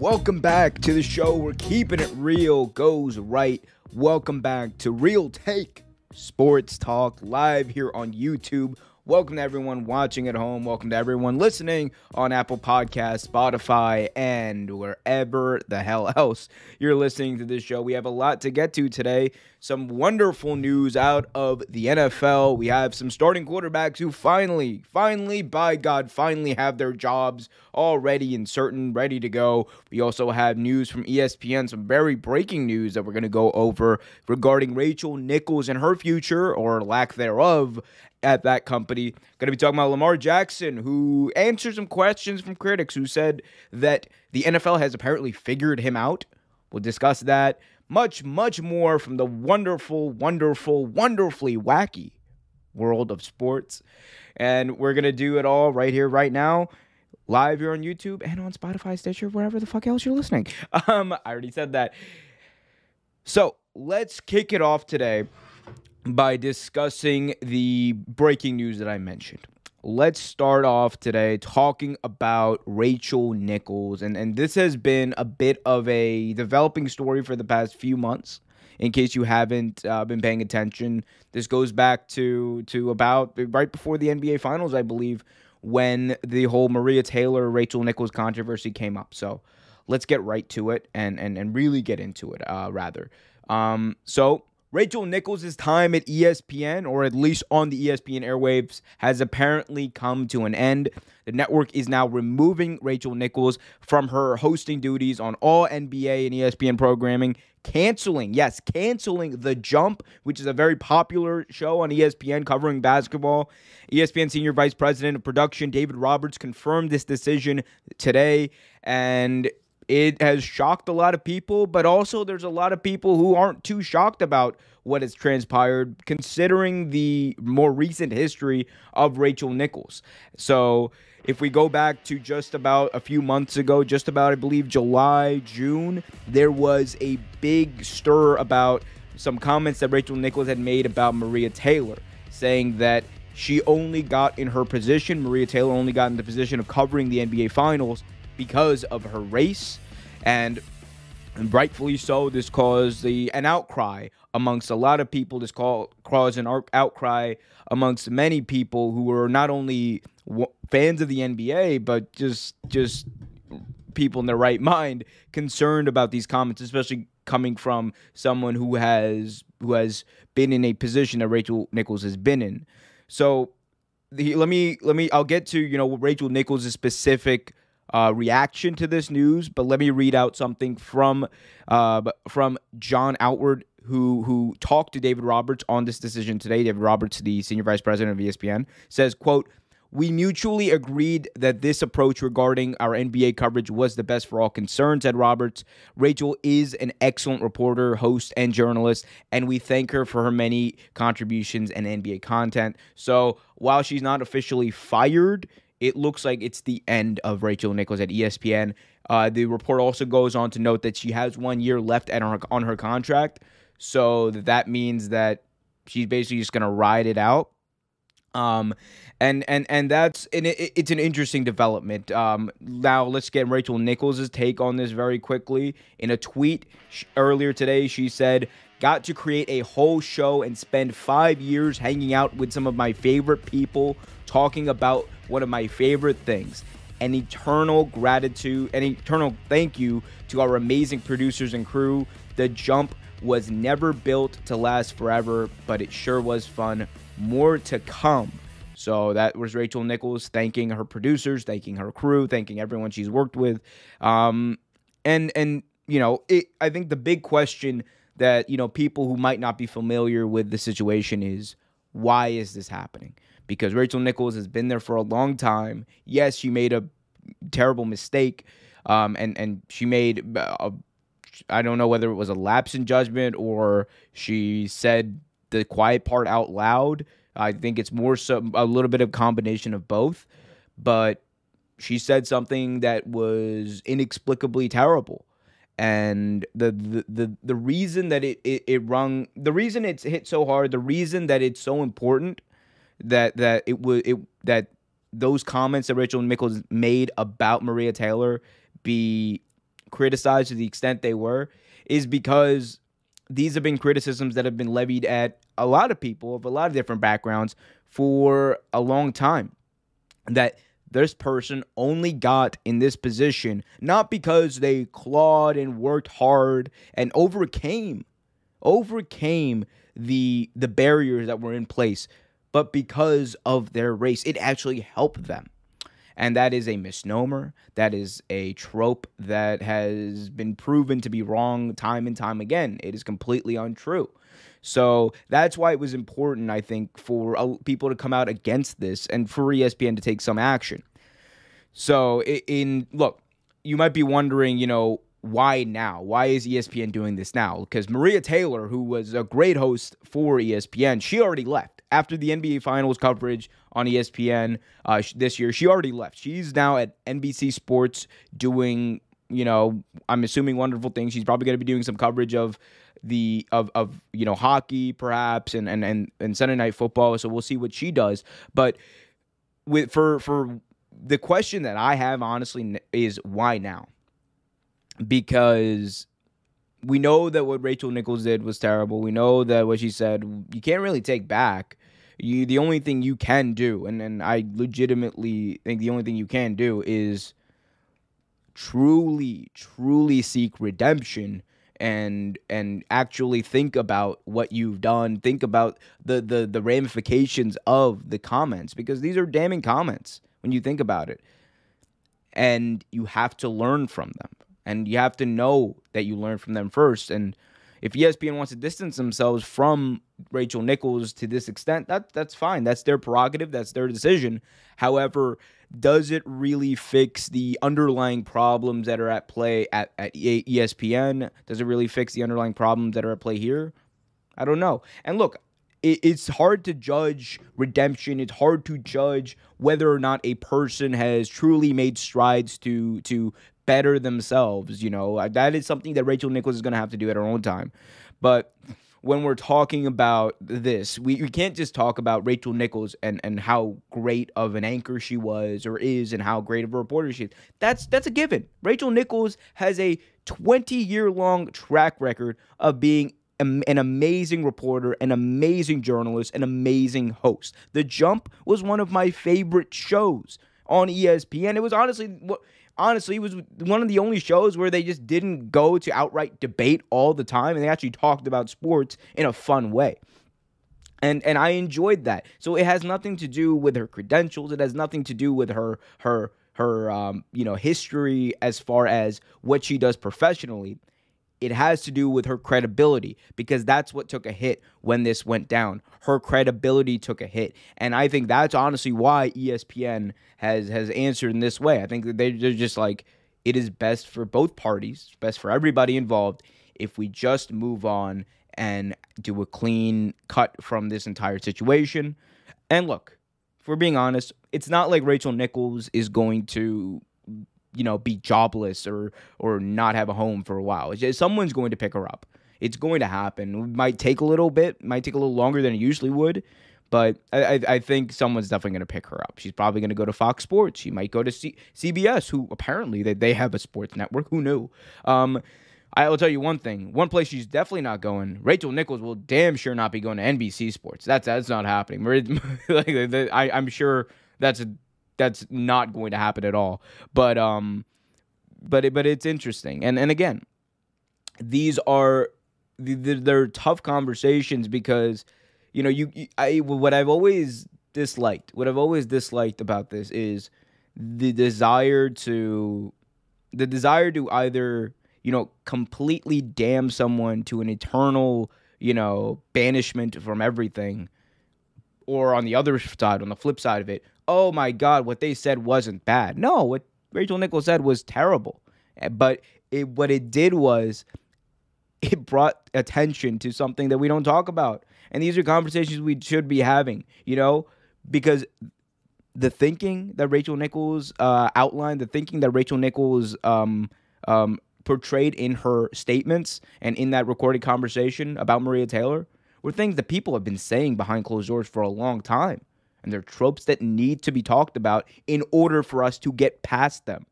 welcome back to the show. We're keeping it real, goes right. Welcome back to Real Take Sports Talk live here on YouTube. Welcome to everyone watching at home. Welcome to everyone listening on Apple Podcasts, Spotify, and wherever the hell else you're listening to this show. We have a lot to get to today. Some wonderful news out of the NFL. We have some starting quarterbacks who finally, finally, by God, finally have their jobs already and certain, ready to go. We also have news from ESPN, some very breaking news that we're going to go over regarding Rachel Nichols and her future or lack thereof at that company. Going to be talking about Lamar Jackson, who answered some questions from critics who said that the NFL has apparently figured him out. We'll discuss that. Much, much more from the wonderful, wonderful, wonderfully wacky world of sports. And we're going to do it all right here, right now. Live here on YouTube and on Spotify, Stitcher, wherever the fuck else you're listening. Um, I already said that. So let's kick it off today by discussing the breaking news that I mentioned. Let's start off today talking about Rachel Nichols. And, and this has been a bit of a developing story for the past few months. In case you haven't uh, been paying attention, this goes back to to about right before the NBA Finals, I believe, when the whole Maria Taylor Rachel Nichols controversy came up. So let's get right to it and and, and really get into it, uh, rather. Um, so Rachel Nichols' time at ESPN, or at least on the ESPN airwaves, has apparently come to an end. The network is now removing Rachel Nichols from her hosting duties on all NBA and ESPN programming, canceling, yes, canceling The Jump, which is a very popular show on ESPN covering basketball. ESPN Senior Vice President of Production David Roberts confirmed this decision today, and it has shocked a lot of people, but also there's a lot of people who aren't too shocked about what has transpired, considering the more recent history of Rachel Nichols. So, if we go back to just about a few months ago, just about, I believe, July, June, there was a big stir about some comments that Rachel Nichols had made about Maria Taylor, saying that she only got in her position, Maria Taylor only got in the position of covering the NBA Finals because of her race. And, and rightfully so, this caused the an outcry amongst a lot of people. This caused an outcry amongst many people who were not only fans of the NBA, but just just people in their right mind concerned about these comments, especially coming from someone who has who has been in a position that Rachel Nichols has been in. So the, let me let me I'll get to you know Rachel Nichols' specific uh, reaction to this news, but let me read out something from uh, from John Ourand, who who talked to David Roberts on this decision today. David Roberts, the senior vice president of ESPN, says, "quote." We mutually agreed that this approach regarding our NBA coverage was the best for all concerned, said Roberts. Rachel is an excellent reporter, host, and journalist, and we thank her for her many contributions and NBA content. So while she's not officially fired, it looks like it's the end of Rachel Nichols at ESPN. Uh, the report also goes on to note that she has one year left at her, on her contract, so that means that she's basically just going to ride it out. Um, and and and that's and it, it's an interesting development. Um, now let's get Rachel Nichols' take on this very quickly. In a tweet earlier today, she said, "Got to create a whole show and spend five years hanging out with some of my favorite people, talking about." one of my favorite things. An eternal gratitude, an eternal thank you to our amazing producers and crew. The jump was never built to last forever, but it sure was fun. More to come. So that was Rachel Nichols thanking her producers, thanking her crew, thanking everyone she's worked with. Um, and and you know, it, I think the big question that you know people who might not be familiar with the situation is why is this happening? Because Rachel Nichols has been there for a long time. Yes, she made a terrible mistake, um, and and she made a, I don't know whether it was a lapse in judgment or she said the quiet part out loud. I think it's more so a little bit of combination of both, but she said something that was inexplicably terrible and the the the, the reason that it, it it rung the reason it's hit so hard the reason that it's so important that that it would it that those comments that Rachel Nichols made about Maria Taylor be criticized to the extent they were is because these have been criticisms that have been levied at a lot of people of a lot of different backgrounds for a long time. That this person only got in this position not because they clawed and worked hard and overcame overcame the the barriers that were in place but because of their race it actually helped them and that is a misnomer that is a trope that has been proven to be wrong time and time again it is completely untrue so that's why it was important, I think, for people to come out against this and for ESPN to take some action. So, in look, you might be wondering, you know, why now? Why is ESPN doing this now? Because Maria Taylor, who was a great host for ESPN, she already left after the NBA Finals coverage on ESPN uh, this year. She already left. She's now at NBC Sports doing, you know, I'm assuming wonderful things. She's probably going to be doing some coverage of the of of you know hockey perhaps and and and, and Sunday night football. So we'll see what she does. But with for for the question that I have honestly is why now? Because we know that what Rachel Nichols did was terrible. We know that what she said you can't really take back. You the only thing you can do, and, and I legitimately think the only thing you can do is truly, truly seek redemption and and actually think about what you've done. Think about the the the ramifications of the comments because these are damning comments when you think about it. And you have to learn from them. And you have to know that you learn from them first. And if ESPN wants to distance themselves from Rachel Nichols to this extent, that that's fine. That's their prerogative. That's their decision. However, does it really fix the underlying problems that are at play at, at ESPN? Does it really fix the underlying problems that are at play here? I don't know. And look, it, it's hard to judge redemption. It's hard to judge whether or not a person has truly made strides to to better themselves. You know, uh, that is something that Rachel Nichols is going to have to do at her own time. But when we're talking about this, we, we can't just talk about Rachel Nichols and, and how great of an anchor she was or is and how great of a reporter she is. That's that's a given. Rachel Nichols has a 20 year long track record of being an amazing reporter, an amazing journalist, an amazing host. The Jump was one of my favorite shows on ESPN. It was honestly what honestly, it was one of the only shows where they just didn't go to outright debate all the time and they actually talked about sports in a fun way. And and I enjoyed that. So it has nothing to do with her credentials. It has nothing to do with her her her um, you know history as far as what she does professionally it has to do with her credibility because that's what took a hit when this went down. Her credibility took a hit, and I think that's honestly why ESPN has has answered in this way. I think they're just like it is best for both parties, best for everybody involved if we just move on and do a clean cut from this entire situation. And look, if we're being honest, it's not like Rachel Nichols is going to you know, be jobless or or not have a home for a while. Just, someone's going to pick her up. It's going to happen. It might take a little bit, might take a little longer than it usually would, but I, I think someone's definitely going to pick her up. She's probably going to go to Fox Sports. She might go to C- CBS, who apparently they, they have a sports network. Who knew? Um, I will tell you one thing. One place she's definitely not going. Rachel Nichols will damn sure not be going to NBC Sports. That's that's not happening. like, I, I'm sure that's a that's not going to happen at all. But um, but it, but it's interesting, and and again, these are they're tough conversations because you know you I what I've always disliked what I've always disliked about this is the desire to the desire to either you know completely damn someone to an eternal you know banishment from everything or on the other side on the flip side of it oh my God, what they said wasn't bad. No, what Rachel Nichols said was terrible. Eh, but it, what it did was it brought attention to something that we don't talk about. And these are conversations we should be having, you know, because the thinking that Rachel Nichols uh, outlined, the thinking that Rachel Nichols um, um, portrayed in her statements and in that recorded conversation about Maria Taylor were things that people have been saying behind closed doors for a long time and they're tropes that need to be talked about in order for us to get past them.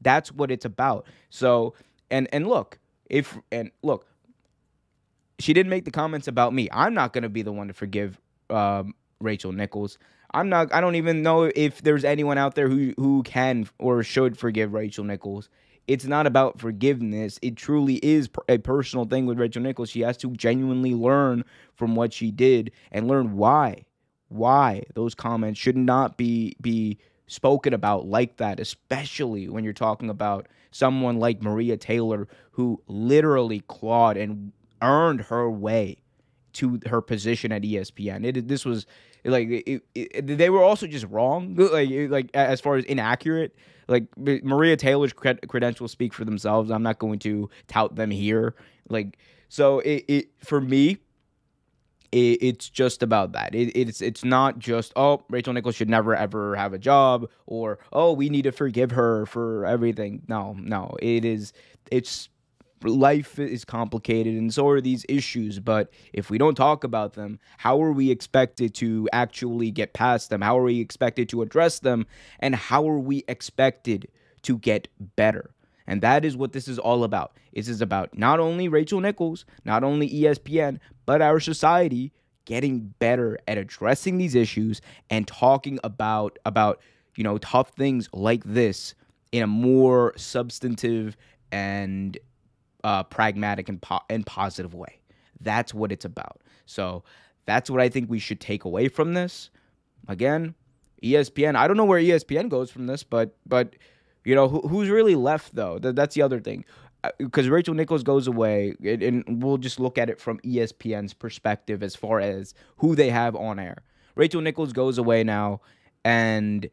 That's what it's about. So and and look, if and look, she didn't make the comments about me. I'm not gonna be the one to forgive um, Rachel Nichols. I'm not. I don't even know if there's anyone out there who who can or should forgive Rachel Nichols. It's not about forgiveness. It truly is a personal thing with Rachel Nichols. She has to genuinely learn from what she did and learn why why those comments should not be be spoken about like that, especially when you're talking about someone like Maria Taylor who literally clawed and earned her way to her position at ESPN. It this was like it, it, they were also just wrong, like like as far as inaccurate. Like Maria Taylor's cred- credentials speak for themselves. I'm not going to tout them here. Like so, it, it for me, it, it's just about that. It, it's it's not just oh Rachel Nichols should never ever have a job or oh we need to forgive her for everything. No, no, it is it's life is complicated and so are these issues. But if we don't talk about them how are we expected to actually get past them? How are we expected to address them? And how are we expected to get better and that is what this is all about this is about not only rachel nichols not only espn but our society getting better at addressing these issues and talking about about you know tough things like this in a more substantive and uh, pragmatic and, po- and positive way. That's what it's about. So that's what I think we should take away from this. Again, ESPN. I don't know where ESPN goes from this, but but you know who, who's really left though. That, that's the other thing. Because uh, Rachel Nichols goes away, and we'll just look at it from ESPN's perspective as far as who they have on air. Rachel Nichols goes away now, and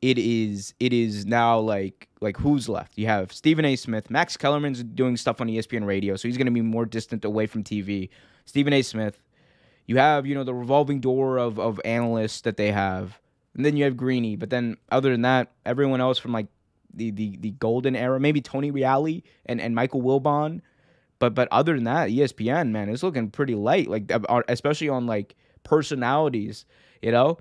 it is it is now like like who's left? You have Stephen A. Smith, Max Kellerman's doing stuff on ESPN Radio, so he's going to be more distant away from TV. Stephen A. Smith. You have you know the revolving door of of analysts that they have, and then you have Greeny. But then other than that, everyone else from like the the the golden era, maybe Tony Reali and and Michael Wilbon. But but other than that, ESPN man, it's looking pretty light. Like uh, especially on like personalities, you know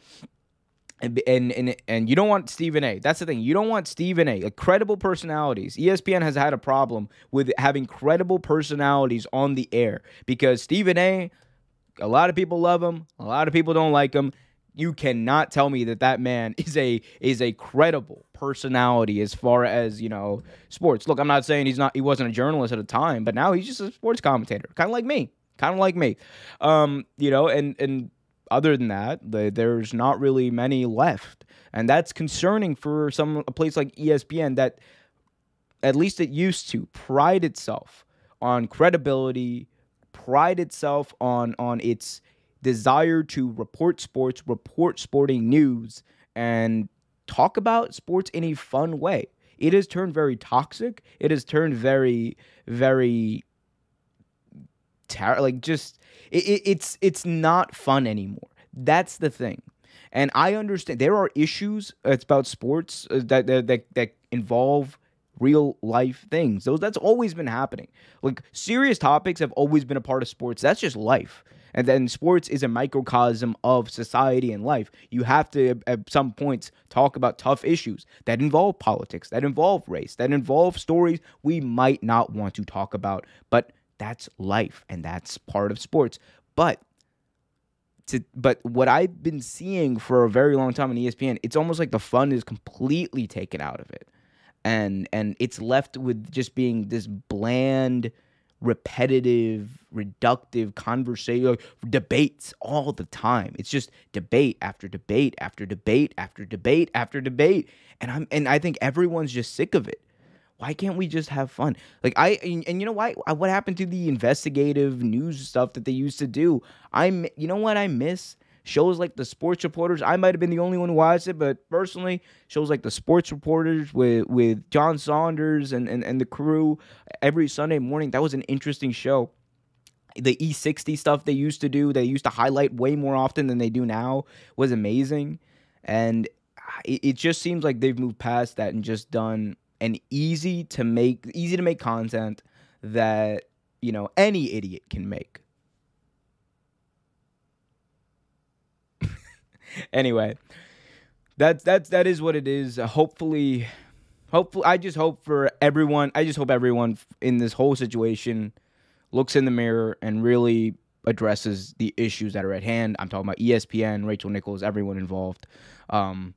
and, and and you don't want Stephen A. That's the thing. You don't want Stephen A. Like credible personalities. ESPN has had a problem with having credible personalities on the air because Stephen A. A lot of people love him. A lot of people don't like him. You cannot tell me that that man is a is a credible personality as far as you know sports. Look, I'm not saying he's not. He wasn't a journalist at the time, but now he's just a sports commentator, kind of like me, kind of like me. Um, you know, and and other than that, the, there's not really many left, and that's concerning for some a place like ESPN that, at least it used to, pride itself on credibility, pride itself on on its desire to report sports, report sporting news, and talk about sports in a fun way. It has turned very toxic. It has turned very, very, tar- like just it, it, it's it's not fun anymore. That's the thing. And I understand there are issues it's about sports uh, that, that that that involve real life things. Those that's always been happening. Like serious topics have always been a part of sports. That's just life. And then sports is a microcosm of society and life. You have to, at some points, talk about tough issues that involve politics, that involve race, that involve stories we might not want to talk about. But that's life and that's part of sports. But to but what I've been seeing for a very long time on ESPN, it's almost like the fun is completely taken out of it. And and it's left with just being this bland, repetitive, reductive conversation debates all the time. It's just debate after debate after debate after debate after debate. And I'm and I think everyone's just sick of it why can't we just have fun? Like I and, and, you know why what happened to the investigative news stuff that they used to do? I'm you know what I miss? Shows like the sports reporters. I might have been the only one who watched it, but personally, shows like the sports reporters with with John Saunders and, and, and the crew every Sunday morning. That was an interesting show. The E60 stuff they used to do, they used to highlight way more often than they do now, was amazing. And it, it just seems like they've moved past that and just done an easy to make easy to make content that you know any idiot can make anyway that's that's that is what it is hopefully hopefully, I just hope for everyone. I just hope everyone in this whole situation looks in the mirror and really addresses the issues that are at hand. I'm talking about ESPN, Rachel Nichols, everyone involved. Um,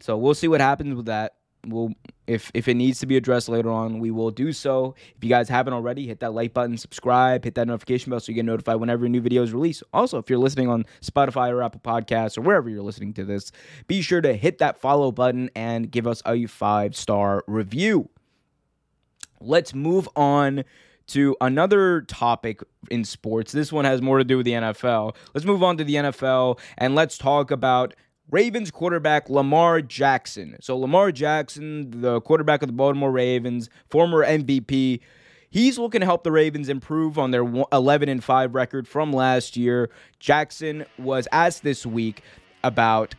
so we'll see what happens with that. We'll if if it needs to be addressed later on, we will do so. If you guys haven't already, hit that like button, subscribe, hit that notification bell so you get notified whenever a new video is released. Also, if you're listening on Spotify or Apple Podcasts or wherever you're listening to this, be sure to hit that follow button and give us a five star review. Let's move on to another topic in sports. This one has more to do with the NFL. Let's move on to the NFL and let's talk about Ravens quarterback Lamar Jackson. So, Lamar Jackson, the quarterback of the Baltimore Ravens, former MVP, he's looking to help the Ravens improve on their 11 and 5 record from last year. Jackson was asked this week about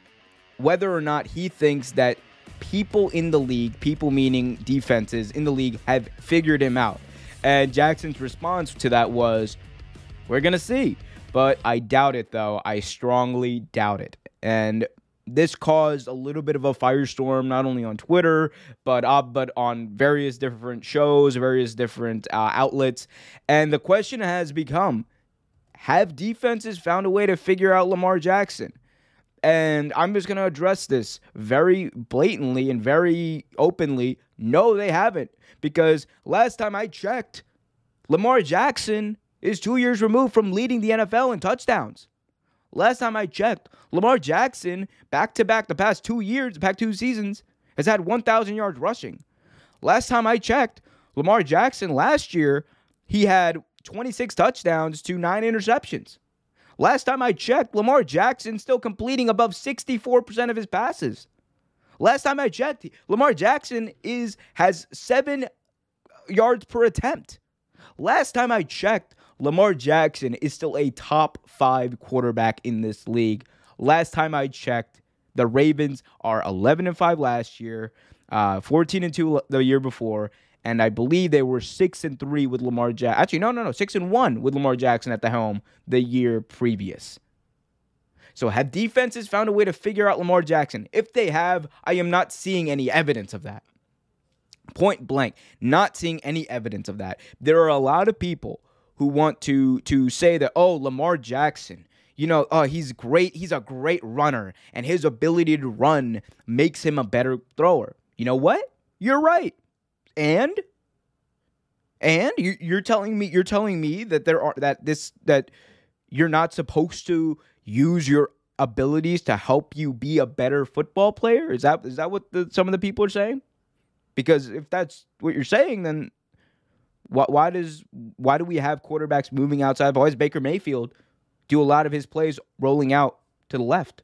whether or not he thinks that people in the league, people meaning defenses in the league, have figured him out. And Jackson's response to that was, We're going to see. But I doubt it, though. I strongly doubt it. And this caused a little bit of a firestorm, not only on Twitter, but uh, but on various different shows, various different uh, outlets. And the question has become: Have defenses found a way to figure out Lamar Jackson? And I'm just going to address this very blatantly and very openly. No, they haven't. Because last time I checked, Lamar Jackson is two years removed from leading the NFL in touchdowns. Last time I checked, Lamar Jackson, back to back the past two years, back two seasons, has had 1,000 yards rushing. Last time I checked, Lamar Jackson last year, he had 26 touchdowns to nine interceptions. Last time I checked, Lamar Jackson still completing above 64% of his passes. Last time I checked, Lamar Jackson is has 7 yards per attempt. Last time I checked, Lamar Jackson is still a top 5 quarterback in this league. Last time I checked, the Ravens are 11 and 5 last year, uh, 14 and 2 the year before, and I believe they were six and three with Lamar Jackson. Actually, no, no, no, six and one with Lamar Jackson at the helm the year previous. So have defenses found a way to figure out Lamar Jackson? If they have, I am not seeing any evidence of that. Point blank, not seeing any evidence of that. There are a lot of people who want to to say that oh Lamar Jackson, you know, oh he's great, he's a great runner and his ability to run makes him a better thrower. You know what? You're right. And and you're telling me you're telling me that there are that this that you're not supposed to use your abilities to help you be a better football player? Is that is that what the, some of the people are saying? Because if that's what you're saying, then why, why does why do we have quarterbacks moving outside? Why does Baker Mayfield do a lot of his plays rolling out to the left?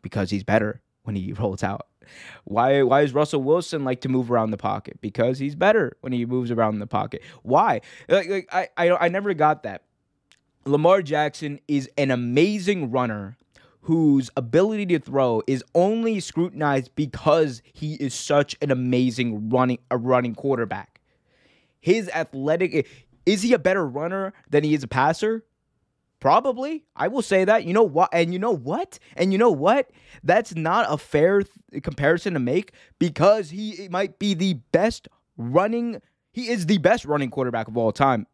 Because he's better when he rolls out. Why why does Russell Wilson like to move around the pocket? Because he's better when he moves around the pocket. Why? Like, like I, I I never got that. Lamar Jackson is an amazing runner whose ability to throw is only scrutinized because he is such an amazing running a running quarterback. His athletic is he a better runner than he is a passer? Probably. I will say that. You know what? And you know what? And you know what? That's not a fair th- comparison to make because he might be the best running. He is the best running quarterback of all time.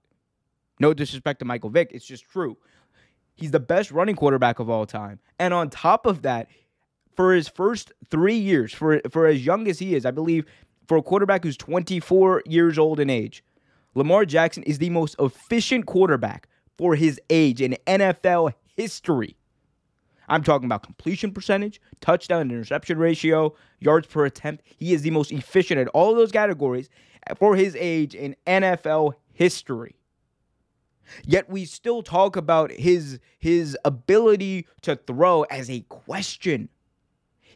No disrespect to Michael Vick. It's just true. He's the best running quarterback of all time. And on top of that, for his first three years, for, for as young as he is, I believe for a quarterback who's 24 years old in age, Lamar Jackson is the most efficient quarterback for his age in NFL history. I'm talking about completion percentage, touchdown interception ratio, yards per attempt. He is the most efficient at all those categories for his age in NFL history. Yet we still talk about his his ability to throw as a question.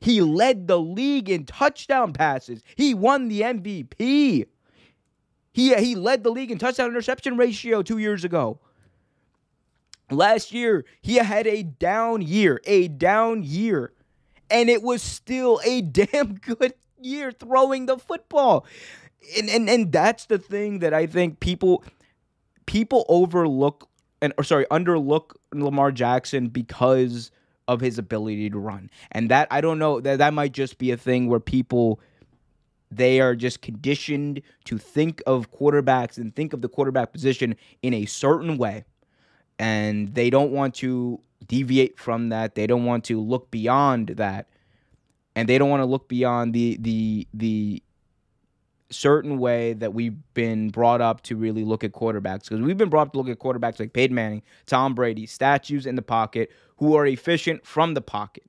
He led the league in touchdown passes. He won the MVP. He, he led the league in touchdown interception ratio 2 years ago. Last year, he had a down year, a down year, and it was still a damn good year throwing the football. And and and that's the thing that I think people people overlook and or sorry, underlook Lamar Jackson because of his ability to run. And that I don't know that that might just be a thing where people they are just conditioned to think of quarterbacks and think of the quarterback position in a certain way. And they don't want to deviate from that. They don't want to look beyond that. And they don't want to look beyond the the the certain way that we've been brought up to really look at quarterbacks because we've been brought up to look at quarterbacks like Peyton Manning, Tom Brady, statues in the pocket who are efficient from the pocket.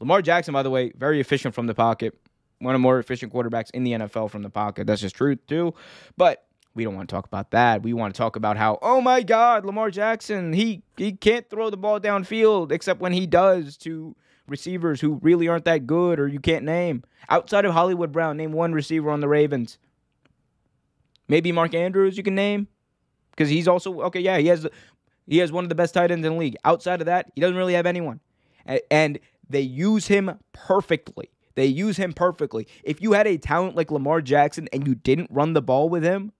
Lamar Jackson, by the way, very efficient from the pocket one of the more efficient quarterbacks in the NFL from the pocket. That's just truth too. But we don't want to talk about that. We want to talk about how, oh my God, Lamar Jackson, he he can't throw the ball downfield except when he does to receivers who really aren't that good or you can't name. Outside of Hollywood Brown, name one receiver on the Ravens. Maybe Mark Andrews you can name. Because he's also okay, yeah, he has he has one of the best tight ends in the league. Outside of that, he doesn't really have anyone. And they use him perfectly. They use him perfectly. If you had a talent like Lamar Jackson and you didn't run the ball with him,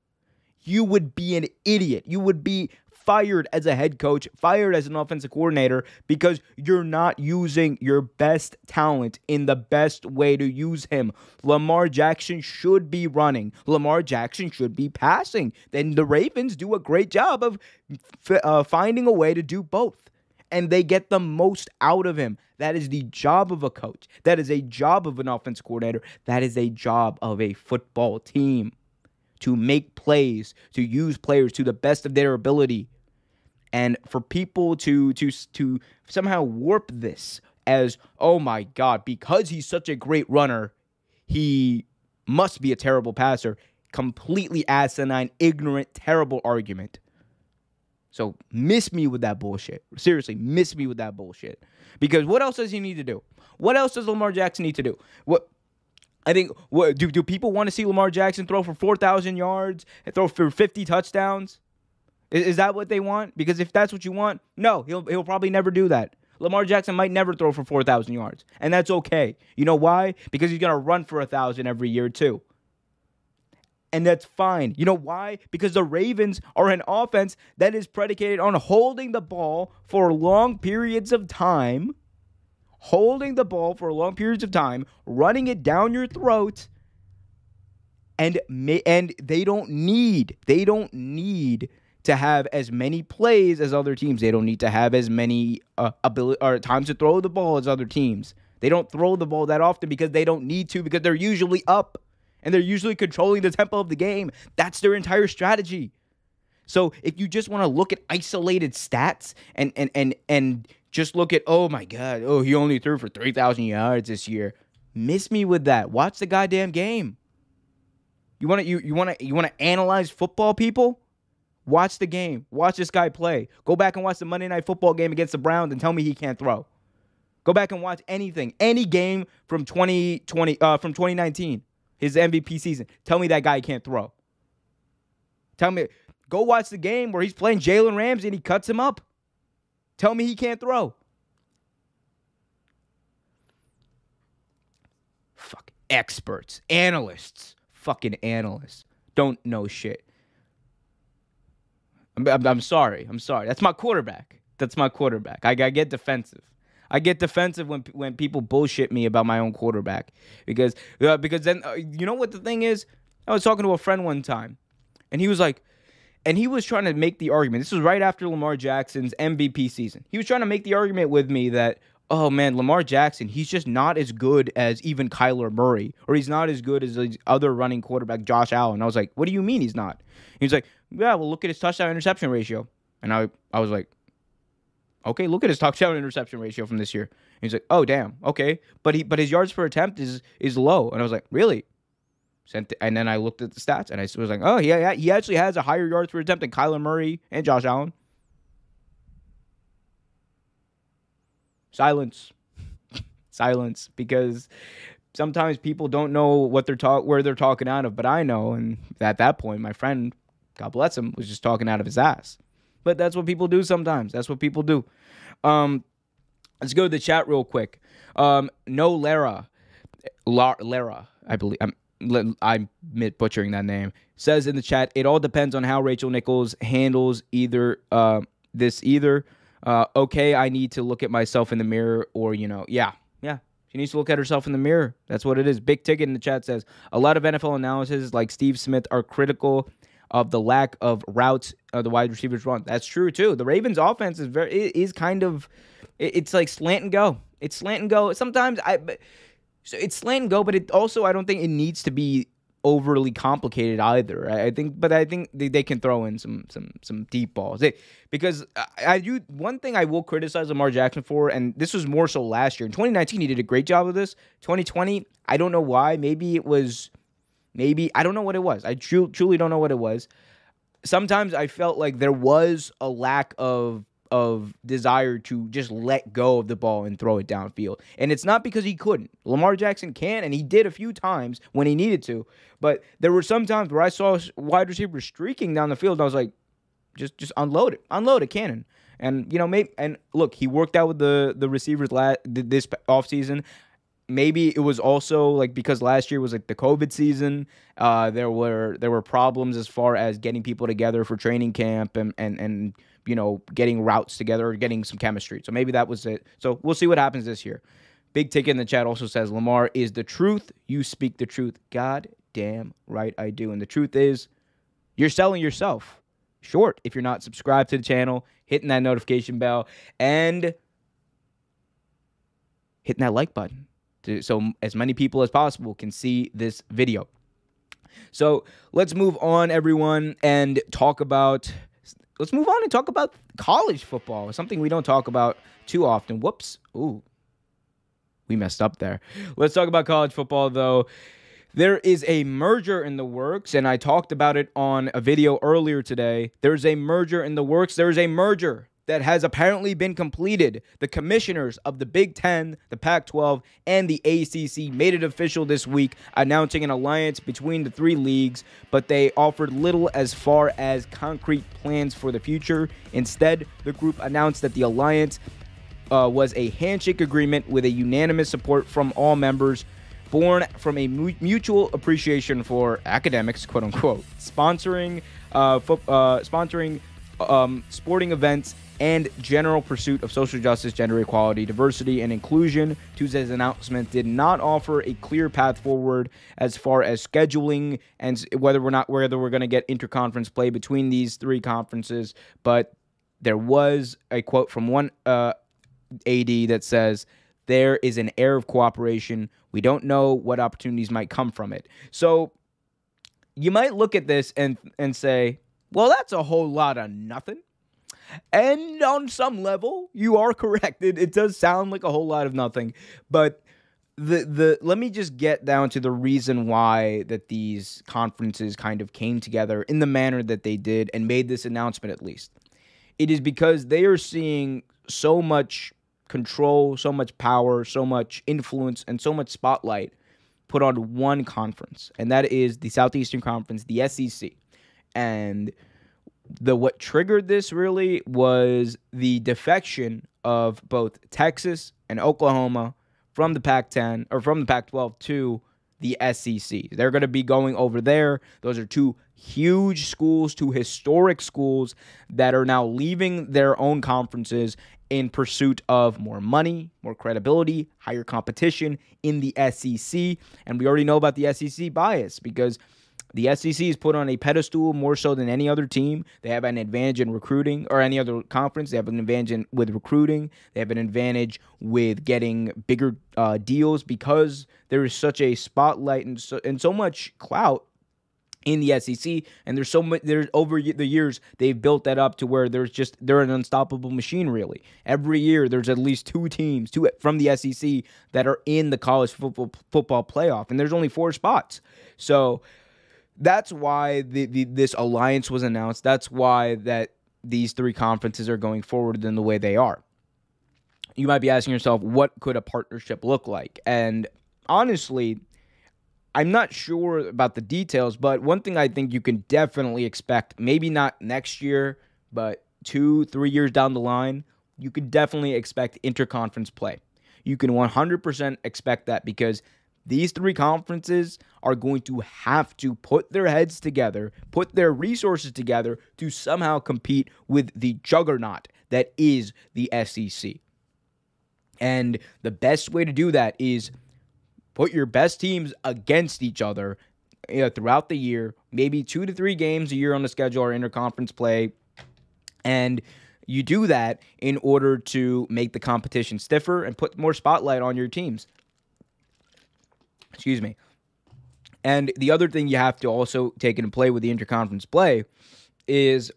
you would be an idiot. You would be fired as a head coach, fired as an offensive coordinator because you're not using your best talent in the best way to use him. Lamar Jackson should be running. Lamar Jackson should be passing. Then the Ravens do a great job of f- uh, finding a way to do both and they get the most out of him. That is the job of a coach. That is a job of an offense coordinator. That is a job of a football team to make plays, to use players to the best of their ability. And for people to to to somehow warp this as, "Oh my god, because he's such a great runner, he must be a terrible passer." Completely asinine, ignorant, terrible argument. So miss me with that bullshit. Seriously, miss me with that bullshit. Because what else does he need to do? What else does Lamar Jackson need to do? What I think what do do people want to see Lamar Jackson throw for 4,000 yards and throw for 50 touchdowns? Is, is that what they want? Because if that's what you want, no, he'll he'll probably never do that. Lamar Jackson might never throw for 4,000 yards, and that's okay. You know why? Because he's going to run for a 1,000 every year too and that's fine. You know why? Because the Ravens are an offense that is predicated on holding the ball for long periods of time, holding the ball for long periods of time, running it down your throat, and and they don't need they don't need to have as many plays as other teams. They don't need to have as many uh, ability or times to throw the ball as other teams. They don't throw the ball that often because they don't need to because they're usually up and they're usually controlling the tempo of the game. That's their entire strategy. So if you just want to look at isolated stats and and and and just look at oh my god, oh he only threw for 3000 yards this year. Miss me with that. Watch the goddamn game. You want to you you want to you want to analyze football people? Watch the game. Watch this guy play. Go back and watch the Monday Night Football game against the Browns and tell me he can't throw. Go back and watch anything, any game from 2020 uh, from 2019 his MVP season. Tell me that guy can't throw. Tell me, go watch the game where he's playing Jalen Ramsey and he cuts him up. Tell me he can't throw. Fuck experts, analysts, fucking analysts don't know shit. I'm, I'm, I'm sorry. I'm sorry. That's my quarterback. That's my quarterback. I, I get defensive. I get defensive when when people bullshit me about my own quarterback because uh, because then uh, you know what the thing is. I was talking to a friend one time, and he was like, and he was trying to make the argument. This was right after Lamar Jackson's MVP season. He was trying to make the argument with me that oh man, Lamar Jackson, he's just not as good as even Kyler Murray, or he's not as good as the other running quarterback, Josh Allen. I was like, what do you mean he's not? He's like, yeah, well, look at his touchdown interception ratio. And I, I was like, Okay, look at his touchdown interception ratio from this year. And he's like, oh damn, okay, but he but his yards per attempt is is low. And I was like, really? And then I looked at the stats and I was like, oh yeah, yeah, he actually has a higher yards per attempt than Kyler Murray and Josh Allen. Silence, silence, because sometimes people don't know what they're talk where they're talking out of, but I know. And at that point, my friend, God bless him, was just talking out of his ass. But that's what people do sometimes. That's what people do. Um, let's go to the chat real quick. Um, no Lara, Lara, I believe. I'm I'm butchering that name. Says in the chat, it all depends on how Rachel Nichols handles either uh, this either. Uh, okay, I need to look at myself in the mirror, or you know, yeah, yeah, she needs to look at herself in the mirror. That's what it is. Big ticket in the chat says a lot of NFL analysis, like Steve Smith, are critical of the lack of routes of the wide receivers run. That's true too. The Ravens offense is very is kind of it's like slant and go. It's slant and go. Sometimes I But, so it's slant and go, but it also I don't think it needs to be overly complicated either. I, think, but I think they, they, can throw in some some some deep balls. They, because uh, I, I do one thing I will criticize Lamar Jackson for, and this was more so last year. In 2019, he did a great job of this. 2020, I don't know why. Maybe it was, maybe I don't know what it was. I truly truly don't know what it was. Sometimes I felt like there was a lack of of desire to just let go of the ball and throw it downfield. And it's not because he couldn't. Lamar Jackson can, and he did a few times when he needed to. But there were some times where I saw wide receivers streaking down the field, and I was like, just just unload it, unload it, cannon. And you know, maybe and look, he worked out with the the receivers last this offseason. Maybe it was also like because last year was like the COVID season. Uh, there were there were problems as far as getting people together for training camp and and and you know, getting routes together or getting some chemistry. So maybe that was it. So we'll see what happens this year. Big Ticket in the chat also says Lamar is the truth. You speak the truth. God damn right I do. And the truth is, you're selling yourself short if you're not subscribed to the channel, hitting that notification bell, and hitting that like button to, so as many people as possible can see this video. So let's move on, everyone, and talk about let's move on and talk about college football, something we don't talk about too often. Whoops. Ooh. We messed up there. Let's talk about college football though. There is a merger in the works, and I talked about it on a video earlier today. There's a merger in the works. There's a merger that has apparently been completed. The commissioners of the Big Ten, the Pac 12, and the ACC made it official this week, announcing an alliance between the three leagues, but they offered little as far as concrete plans for the future. Instead, the group announced that the alliance uh, was a handshake agreement with a unanimous support from all members. Born from a mutual appreciation for academics, quote unquote, sponsoring, uh, fo- uh, sponsoring um, sporting events and general pursuit of social justice, gender equality, diversity, and inclusion. Tuesday's announcement did not offer a clear path forward as far as scheduling and whether we're not whether we're going to get interconference play between these three conferences. But there was a quote from one uh, AD that says there is an air of cooperation. We don't know what opportunities might come from it. So you might look at this and and say, well, that's a whole lot of nothing. And on some level, you are correct. It, it does sound like a whole lot of nothing, but the the let me just get down to the reason why that these conferences kind of came together in the manner that they did and made this announcement at least. It is because they are seeing so much control, so much power, so much influence and so much spotlight put on one conference, and that is the Southeastern Conference, the SEC. And the what triggered this really was the defection of both Texas and Oklahoma from the Pac-10 or from the Pac-12 to the SEC. They're going to be going over there. Those are two huge schools, two historic schools that are now leaving their own conferences in pursuit of more money, more credibility, higher competition in the SEC. And we already know about the SEC bias because the SEC is put on a pedestal more so than any other team. They have an advantage in recruiting, or any other conference. They have an advantage in, with recruiting. They have an advantage with getting bigger uh, deals because there is such a spotlight and so, and so much clout in the SEC, and there's so much. There's over the years they've built that up to where there's just they're an unstoppable machine. Really, every year there's at least two teams, two from the SEC that are in the college football football playoff, and there's only four spots. So that's why the, the, this alliance was announced. That's why that these three conferences are going forward in the way they are. You might be asking yourself, what could a partnership look like? And honestly, I'm not sure about the details, but one thing I think you can definitely expect, maybe not next year, but two, three years down the line, you could definitely expect interconference play. You can 100% expect that because these three conferences are going to have to put their heads together, put their resources together to somehow compete with the juggernaut that is the SEC. And the best way to do that is put your best teams against each other you know, throughout the year, maybe two to three games a year on the schedule or interconference play. And you do that in order to make the competition stiffer and put more spotlight on your teams. Excuse me. And the other thing you have to also take into play with the interconference play is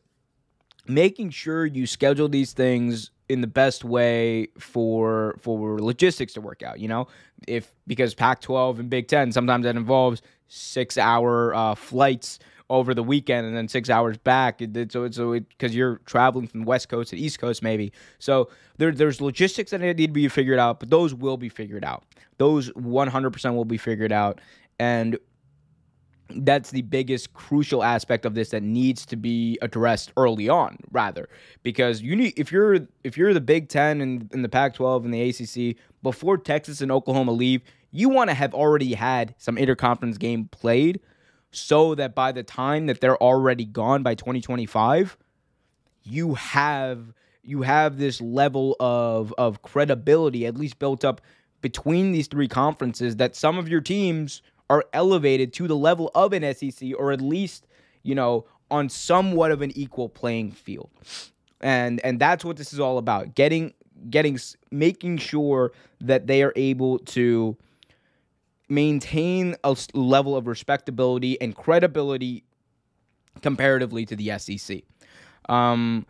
making sure you schedule these things in the best way for for logistics to work out. You know, if because Pac-12 and Big Ten sometimes that involves six-hour uh, flights over the weekend and then six hours back. So so because you're traveling from West Coast to East Coast, maybe. So there, there's logistics that need to be figured out, but those will be figured out. Those 100% will be figured out, and that's the biggest crucial aspect of this that needs to be addressed early on rather because you need if you're if you're the Big 10 and, and the Pac-12 and the ACC before Texas and Oklahoma leave you want to have already had some interconference game played so that by the time that they're already gone by 2025 you have you have this level of of credibility at least built up between these three conferences that some of your teams are elevated to the level of an SEC or at least, you know, on somewhat of an equal playing field. And and that's what this is all about. Getting getting making sure that they are able to maintain a level of respectability and credibility comparatively to the SEC. Um,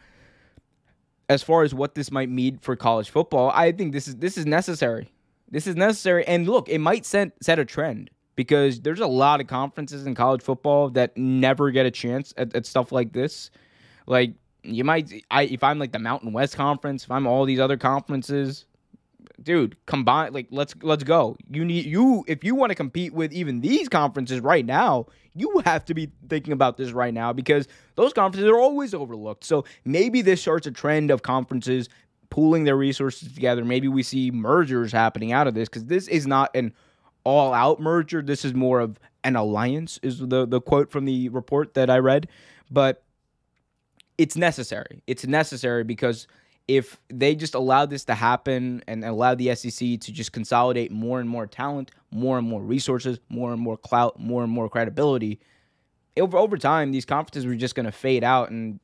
as far as what this might mean for college football, I think this is this is necessary. This is necessary, and look, it might set set a trend because there's a lot of conferences in college football that never get a chance at, at stuff like this. Like you might, I if I'm like the Mountain West Conference, if I'm all these other conferences, dude, combine like let's let's go. You need you if you want to compete with even these conferences right now, you have to be thinking about this right now because those conferences are always overlooked. So maybe this starts a trend of conferences pooling their resources together. Maybe we see mergers happening out of this because this is not an all out merger. This is more of an alliance, is the, the quote from the report that I read. But it's necessary. It's necessary because if they just allow this to happen and allow the SEC to just consolidate more and more talent, more and more resources, more and more clout, more and more credibility, over over time these conferences were just going to fade out and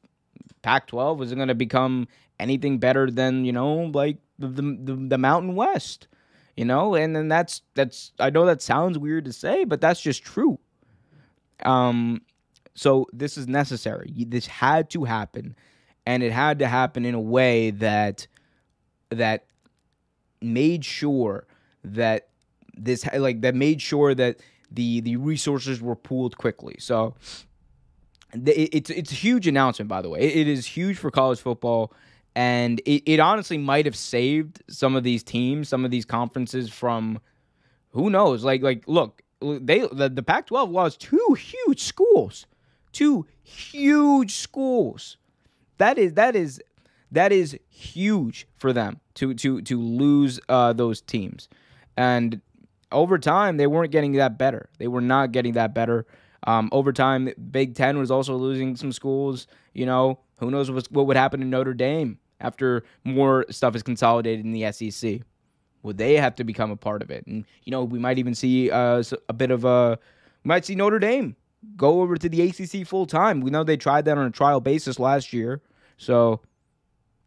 Pac-12 wasn't going to become anything better than you know like the, the the Mountain West you know? And then that's that's i know that sounds weird to say but that's just true. Um so this is necessary. This had to happen and it had to happen in a way that that made sure that this like that made sure that the the resources were pooled quickly so it's it's a huge announcement by the way it is huge for college football and it, it honestly might have saved some of these teams, some of these conferences from who knows. Like like look, they the, the Pac-12 lost two huge schools, two huge schools. That is that is that is huge for them to to to lose uh, those teams, and over time they weren't getting that better. They were not getting that better. Um, over time, Big Ten was also losing some schools. You know, who knows what, what would happen to Notre Dame? after more stuff is consolidated in the SEC? Would they have to become a part of it? And you know, we might even see uh, a bit of a, we might see Notre Dame go over to the ACC full time. We know they tried that on a trial basis last year, so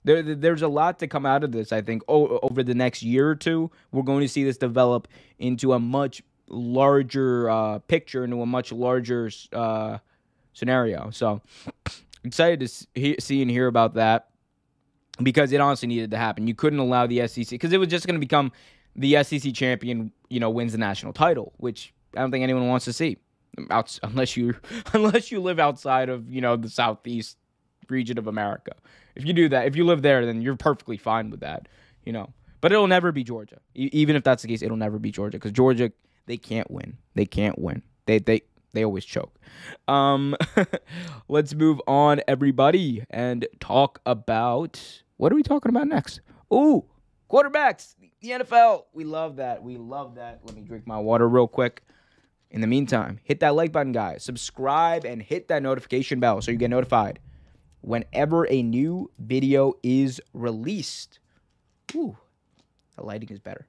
there, there's a lot to come out of this. I think o- over the next year or two, we're going to see this develop into a much larger uh, picture, into a much larger uh, scenario. So excited to see and hear about that because it honestly needed to happen. You couldn't allow the SEC because it was just going to become the SEC champion, you know, wins the national title, which I don't think anyone wants to see, Out, unless you unless you live outside of you know the southeast region of America. If you do that, if you live there, then you're perfectly fine with that, you know. But it'll never be Georgia. E- even if that's the case, it'll never be Georgia because Georgia they can't win. They can't win. They they they always choke. Um, let's move on, everybody, and talk about what are we talking about next? Ooh, quarterbacks, the NFL. We love that. We love that. Let me drink my water real quick. In the meantime, hit that like button, guys. Subscribe and hit that notification bell so you get notified whenever a new video is released. Ooh, the lighting is better.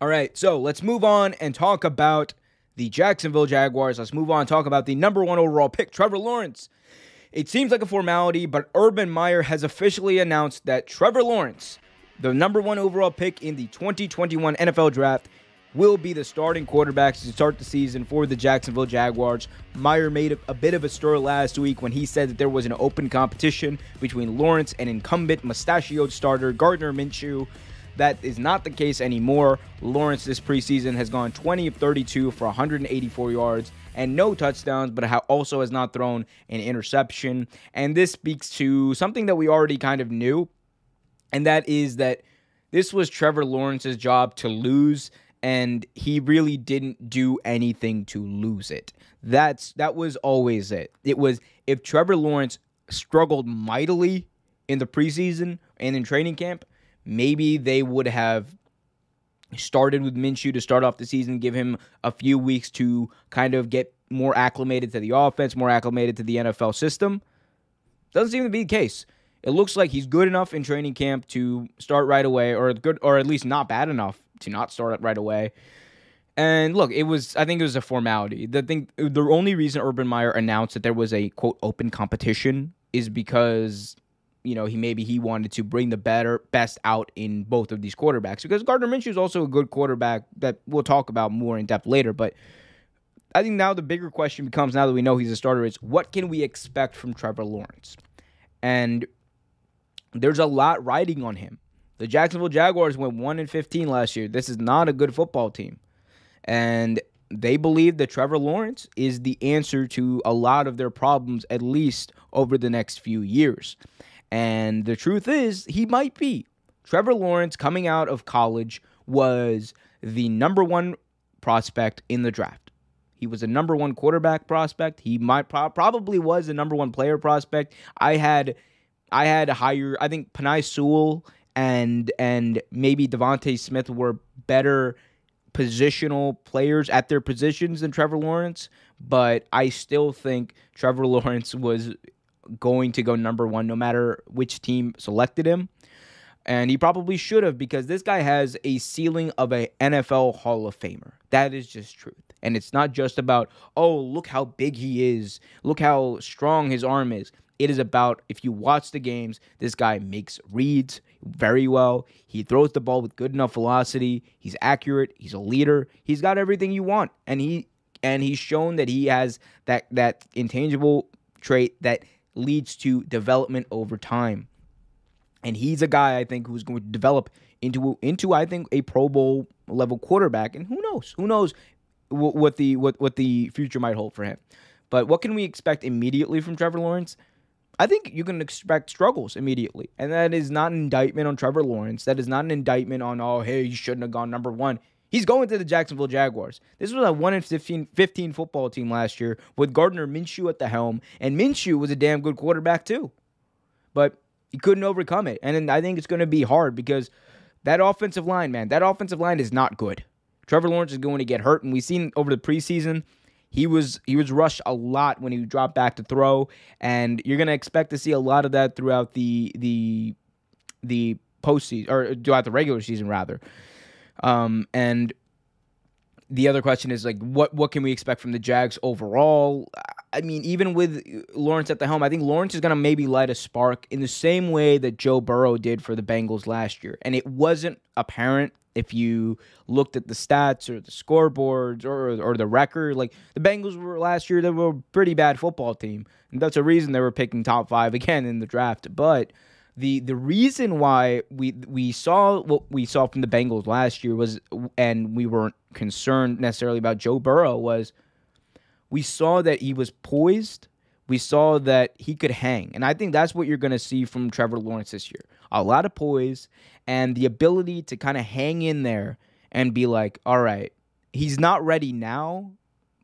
All right, so let's move on and talk about the Jacksonville Jaguars. Let's move on and talk about the number one overall pick, Trevor Lawrence. It seems like a formality, but Urban Meyer has officially announced that Trevor Lawrence, the number one overall pick in the 2021 NFL Draft, will be the starting quarterback to start the season for the Jacksonville Jaguars. Meyer made a, bit of a story last week when he said that there was an open competition between Lawrence and incumbent mustachioed starter Gardner Minshew. That is not the case anymore. Lawrence this preseason has gone 20 of 32 for 184 yards and no touchdowns, but also has not thrown an interception. And this speaks to something that we already kind of knew, and that is that this was Trevor Lawrence's job to lose, and he really didn't do anything to lose it. That's that was always it. It was if Trevor Lawrence struggled mightily in the preseason and in training camp, maybe they would have started with Minshew to start off the season, give him a few weeks to kind of get more acclimated to the offense, more acclimated to the NFL system. Doesn't seem to be the case. It looks like he's good enough in training camp to start right away, or good, or at least not bad enough to not start right away. And look, it was I think it was a formality. The thing the only reason Urban Meyer announced that there was a quote open competition is because you know, he maybe he wanted to bring the better best out in both of these quarterbacks because Gardner Minshew is also a good quarterback that we'll talk about more in depth later. But I think now the bigger question becomes now that we know he's a starter is what can we expect from Trevor Lawrence? And there's a lot riding on him. The Jacksonville Jaguars went 1 and 15 last year. This is not a good football team. And they believe that Trevor Lawrence is the answer to a lot of their problems, at least over the next few years. And the truth is, he might be. Trevor Lawrence, coming out of college, was the number one prospect in the draft. He was a number one quarterback prospect. He might pro- probably was a number one player prospect. I had, I had higher. I think Penei Sewell and and maybe DeVonta Smith were better positional players at their positions than Trevor Lawrence, but I still think Trevor Lawrence was going to go number one no matter which team selected him. And he probably should have because this guy has a ceiling of a NFL Hall of Famer. That is just truth. And it's not just about, oh, look how big he is. Look how strong his arm is. It is about if you watch the games, this guy makes reads very well. He throws the ball with good enough velocity. He's accurate. He's a leader. He's got everything you want. And he and he's shown that he has that that intangible trait that leads to development over time. And he's a guy I think who's going to develop into into I think a Pro Bowl level quarterback. And who knows? Who knows what, what the what what the future might hold for him. But what can we expect immediately from Trevor Lawrence? I think you can expect struggles immediately. And that is not an indictment on Trevor Lawrence. That is not an indictment on, oh, hey, you shouldn't have gone number one. He's going to the Jacksonville Jaguars. This was a 1 in 15, 15 football team last year with Gardner Minshew at the helm, and Minshew was a damn good quarterback too. But he couldn't overcome it. And I think it's going to be hard because that offensive line, man, that offensive line is not good. Trevor Lawrence is going to get hurt, and we've seen over the preseason he was he was rushed a lot when he dropped back to throw, and you're going to expect to see a lot of that throughout the the the postseason or throughout the regular season rather. Um, and the other question is like, what what can we expect from the Jags overall? I mean, even with Lawrence at the helm, I think Lawrence is going to maybe light a spark in the same way that Joe Burrow did for the Bengals last year, and it wasn't apparent if you looked at the stats or the scoreboards or or the record. Like the Bengals were last year, they were a pretty bad football team, and that's a reason they were picking top five again in the draft. But the the reason why we we saw what we saw from the Bengals last year was and we weren't concerned necessarily about Joe Burrow was we saw that he was poised we saw that he could hang and I think that's what you're going to see from Trevor Lawrence this year a lot of poise and the ability to kind of hang in there and be like all right he's not ready now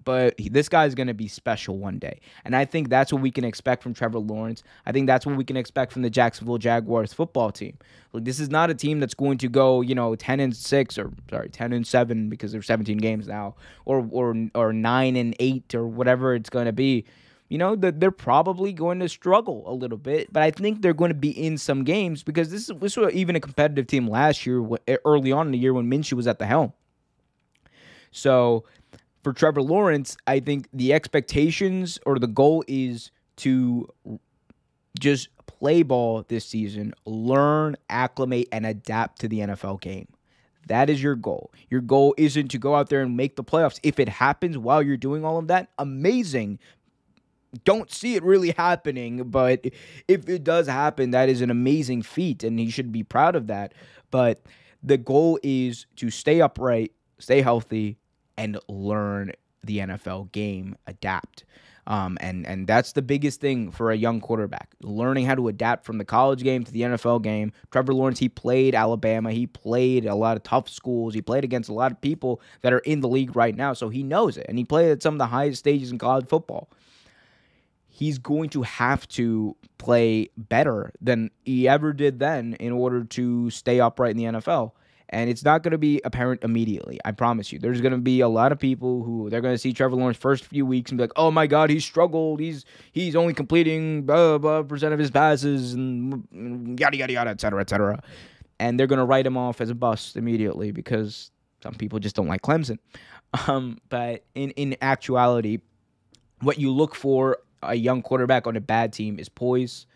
but this guy's going to be special one day. And I think that's what we can expect from Trevor Lawrence. I think that's what we can expect from the Jacksonville Jaguars football team. Like this is not a team that's going to go, you know, 10 and 6 or sorry, 10 and 7 because there's 17 games now or or or 9 and 8 or whatever it's going to be. You know, that they're probably going to struggle a little bit, but I think they're going to be in some games because this, this was even a competitive team last year, eh, early on in the year when Minshew was at the helm. So for Trevor Lawrence, I think the expectations or the goal is to just play ball this season, learn, acclimate, and adapt to the NFL game. That is your goal. Your goal isn't to go out there and make the playoffs. If it happens while you're doing all of that, amazing. Don't see it really happening, but if it does happen, that is an amazing feat, and he should be proud of that. But the goal is to stay upright, stay healthy, and learn the NFL game, adapt. Um, and and that's the biggest thing for a young quarterback, learning how to adapt from the college game to the NFL game. Trevor Lawrence, he played Alabama, he played a lot of tough schools, he played against a lot of people that are in the league right now, so he knows it, and he played at some of the highest stages in college football. He's going to have to play better than he ever did then in order to stay upright in the NFL and it's not going to be apparent immediately. I promise you. There's going to be a lot of people who they're going to see Trevor Lawrence first few weeks and be like, "Oh my God, he's struggled. He's he's only completing blah blah percent of his passes and yada yada yada, etc. etc." And they're going to write him off as a bust immediately because some people just don't like Clemson. Um, but in in actuality, what you look for a young quarterback on a bad team is poise,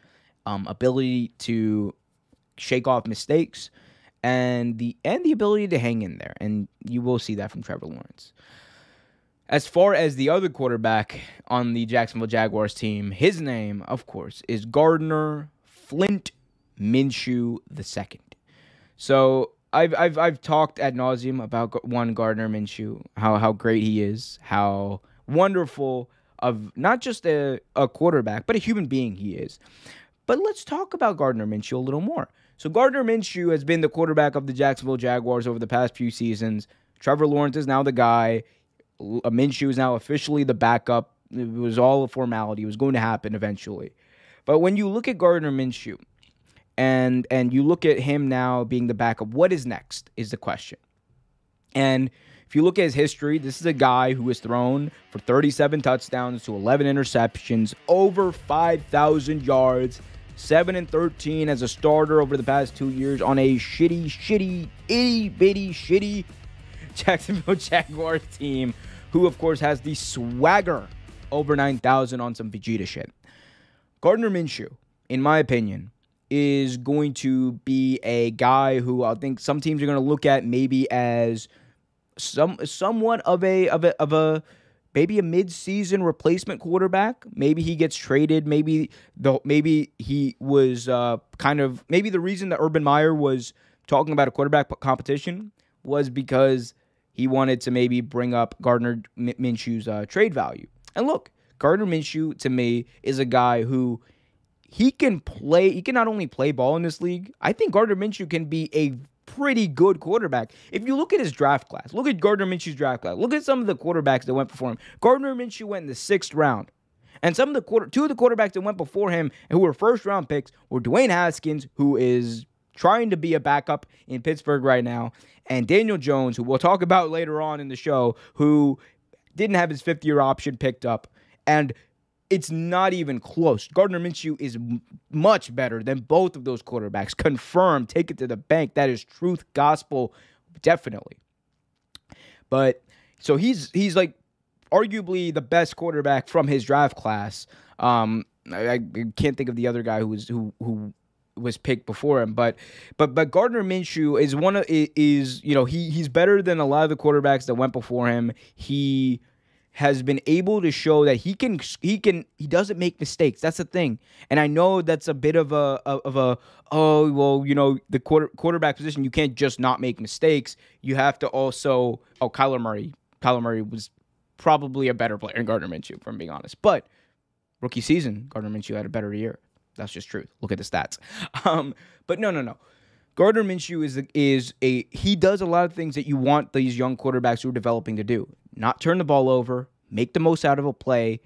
um, ability to shake off mistakes and the and the ability to hang in there. And you will see that from Trevor Lawrence. As far as the other quarterback on the Jacksonville Jaguars team, his name, of course, is Gardner Flint Minshew II. So I've I've I've talked ad nauseum about one Gardner Minshew, how how great he is, how wonderful of not just a, a quarterback, but a human being he is. But let's talk about Gardner Minshew a little more. So Gardner Minshew has been the quarterback of the Jacksonville Jaguars over the past few seasons. Trevor Lawrence is now the guy. Minshew is now officially the backup. It was all a formality. It was going to happen eventually. But when you look at Gardner Minshew and and you look at him now being the backup, what is next is the question. And if you look at his history, this is a guy who has thrown for 37 touchdowns to 11 interceptions, over 5,000 yards, 7 and 13 as a starter over the past two years on a shitty, shitty, itty bitty, shitty Jacksonville Jaguars team, who, of course, has the swagger over 9,000 on some Vegeta shit. Gardner Minshew, in my opinion, is going to be a guy who I think some teams are going to look at maybe as some somewhat of a of a of a maybe a mid-season replacement quarterback. Maybe he gets traded. Maybe the maybe he was uh, kind of maybe the reason that Urban Meyer was talking about a quarterback competition was because he wanted to maybe bring up Gardner Minshew's uh, trade value. And look, Gardner Minshew to me is a guy who he can play. He can not only play ball in this league. I think Gardner Minshew can be a pretty good quarterback. If you look at his draft class, look at Gardner Minshew's draft class. Look at some of the quarterbacks that went before him. Gardner Minshew went in the sixth round. And some of the quarter, two of the quarterbacks that went before him who were first round picks were Dwayne Haskins, who is trying to be a backup in Pittsburgh right now, and Daniel Jones, who we'll talk about later on in the show, who didn't have his fifth year option picked up. And it's not even close. Gardner Minshew is m- much better than both of those quarterbacks. Confirmed. Take it to the bank. That is truth, gospel, definitely. But so he's he's like arguably the best quarterback from his draft class. Um, I, I can't think of the other guy who was who who was picked before him, but but but Gardner Minshew is one of is you know he he's better than a lot of the quarterbacks that went before him. He has been able to show that he can he can he doesn't make mistakes. That's the thing. And I know that's a bit of a of a oh well, you know, the quarter, quarterback position you can't just not make mistakes. You have to also oh Kyler Murray. Kyler Murray was probably a better player than Gardner Minshew, from being honest. But rookie season, Gardner Minshew had a better year. That's just truth. Look at the stats. Um, but no, no, no. Gardner Minshew is is a he does a lot of things that you want these young quarterbacks who are developing to do. Not turn the ball over, make the most out of a play,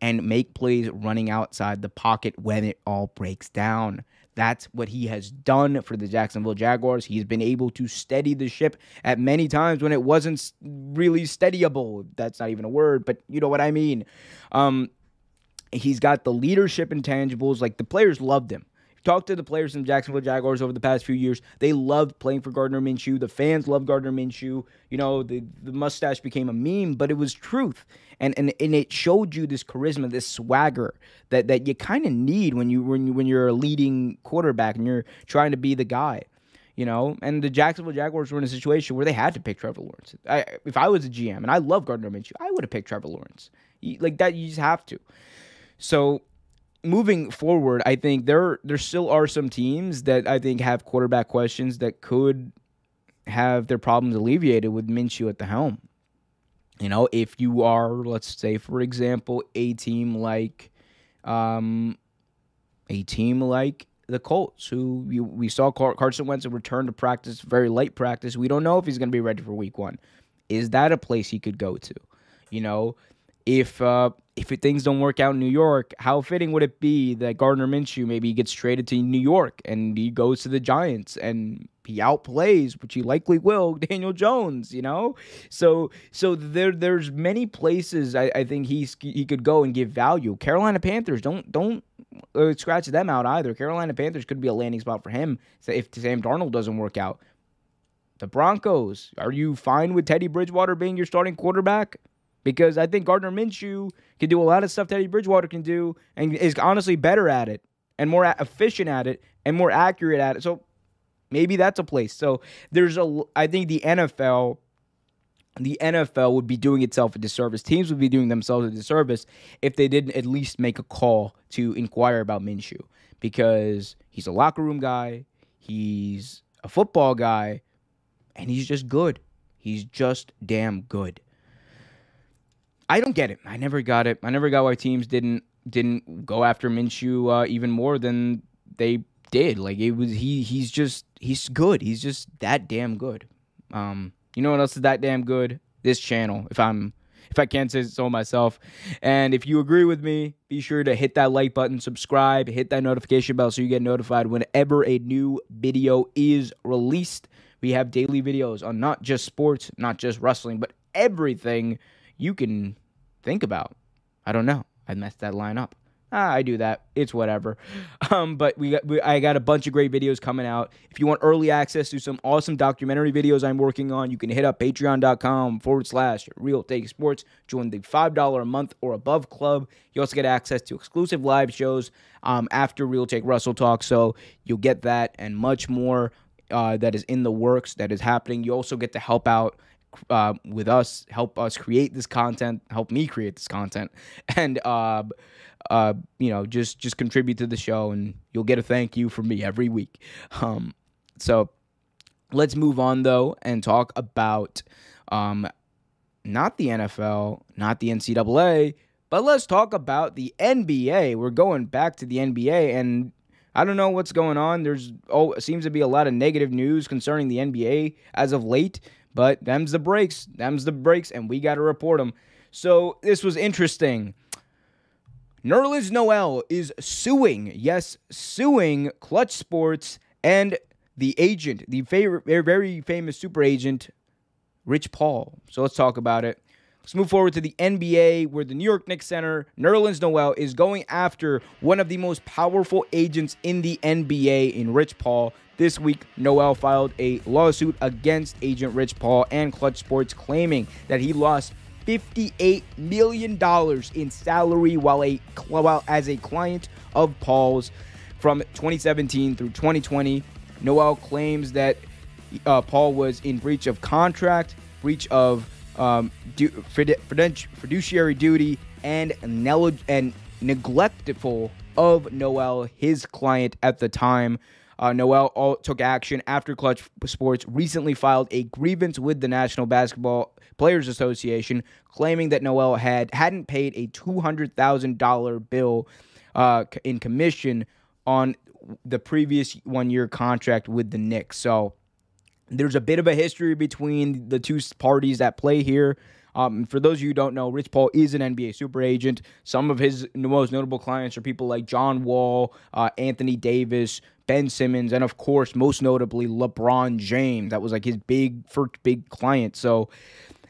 and make plays running outside the pocket when it all breaks down. That's what he has done for the Jacksonville Jaguars. He's been able to steady the ship at many times when it wasn't really steadyable. That's not even a word, but you know what I mean. Um, he's got the leadership intangibles. Like the players loved him. Talk to the players from Jacksonville Jaguars over the past few years. They loved playing for Gardner Minshew. The fans loved Gardner Minshew. You know, the, the mustache became a meme, but it was truth. And and, and it showed you this charisma, this swagger that, that you kind of need when you when you, when you're a leading quarterback and you're trying to be the guy. You know, and the Jacksonville Jaguars were in a situation where they had to pick Trevor Lawrence. I, if I was a GM and I love Gardner Minshew, I would have picked Trevor Lawrence. like that, you just have to. So moving forward, I think there there still are some teams that I think have quarterback questions that could have their problems alleviated with Minshew at the helm. You know, if you are, let's say, for example, a team like, um, a team like the Colts, who we, we saw Carson Wentz return to practice, very late practice. We don't know if he's going to be ready for Week One. Is that a place he could go to? You know, if uh, if things don't work out in New York, how fitting would it be that Gardner Minshew maybe gets traded to New York and he goes to the Giants and he outplays, which he likely will, Daniel Jones, you know? So so there there's many places I, I think he's he could go and give value. Carolina Panthers don't don't uh, scratch them out either. Carolina Panthers could be a landing spot for him if Sam Darnold doesn't work out. The Broncos, are you fine with Teddy Bridgewater being your starting quarterback? Because I think Gardner Minshew can do a lot of stuff Teddy Bridgewater can do and is honestly better at it and more efficient at it and more accurate at it. So maybe that's a place. So there's a I think the NFL the NFL would be doing itself a disservice. Teams would be doing themselves a disservice if they didn't at least make a call to inquire about Minshew because he's a locker room guy, he's a football guy, and he's just good. He's just damn good. I don't get it. I never got it. I never got why teams didn't didn't go after Minshew uh, even more than they did. Like it was he he's just he's good. He's just that damn good. Um, you know what else is that damn good? This channel. If I'm if I can't say so myself. And if you agree with me, be sure to hit that like button, subscribe, hit that notification bell so you get notified whenever a new video is released. We have daily videos on not just sports, not just wrestling, but everything you can think about. I don't know. I messed that line up. Ah, I do that. It's whatever. Um, but we got we, I got a bunch of great videos coming out. If you want early access to some awesome documentary videos I'm working on, you can hit up patreon.com forward slash real take sports. Join the $5 a month or above club. You also get access to exclusive live shows um, after Real Take Russell Talk. So you'll get that and much more uh, that is in the works, that is happening. You also get to help out uh, with us, help us create this content, help me create this content, and uh, uh, you know, just just contribute to the show, and you'll get a thank you from me every week. Um, so let's move on though and talk about um, not the NFL, not the NCAA, but let's talk about the NBA. We're going back to the NBA, and I don't know what's going on. There's oh, seems to be a lot of negative news concerning the NBA as of late. But them's the breaks. Them's the breaks, and we got to report them. So this was interesting. Nerlens Noel is suing, yes, suing Clutch Sports and the agent, the favorite, very famous super agent, Rich Paul. So let's talk about it. Let's move forward to the NBA, where the New York Knicks center, Nerlens Noel, is going after one of the most powerful agents in the NBA in Rich Paul. This week, Noel filed a lawsuit against agent Rich Paul and Clutch Sports, claiming that he lost $58 million in salary while, a, while as a client of Paul's from 2017 through 2020. Noel claims that uh, Paul was in breach of contract, breach of um, du- fiduciary duty, and, and neglectful of Noel, his client at the time. Uh, Noel took action after Clutch Sports recently filed a grievance with the National Basketball Players Association, claiming that Noel had hadn't paid a two hundred thousand dollar bill uh, in commission on the previous one year contract with the Knicks. So there's a bit of a history between the two parties that play here. Um, for those of you who don't know, Rich Paul is an NBA super agent. Some of his most notable clients are people like John Wall, uh, Anthony Davis, Ben Simmons, and of course, most notably, LeBron James. That was like his big first big client. So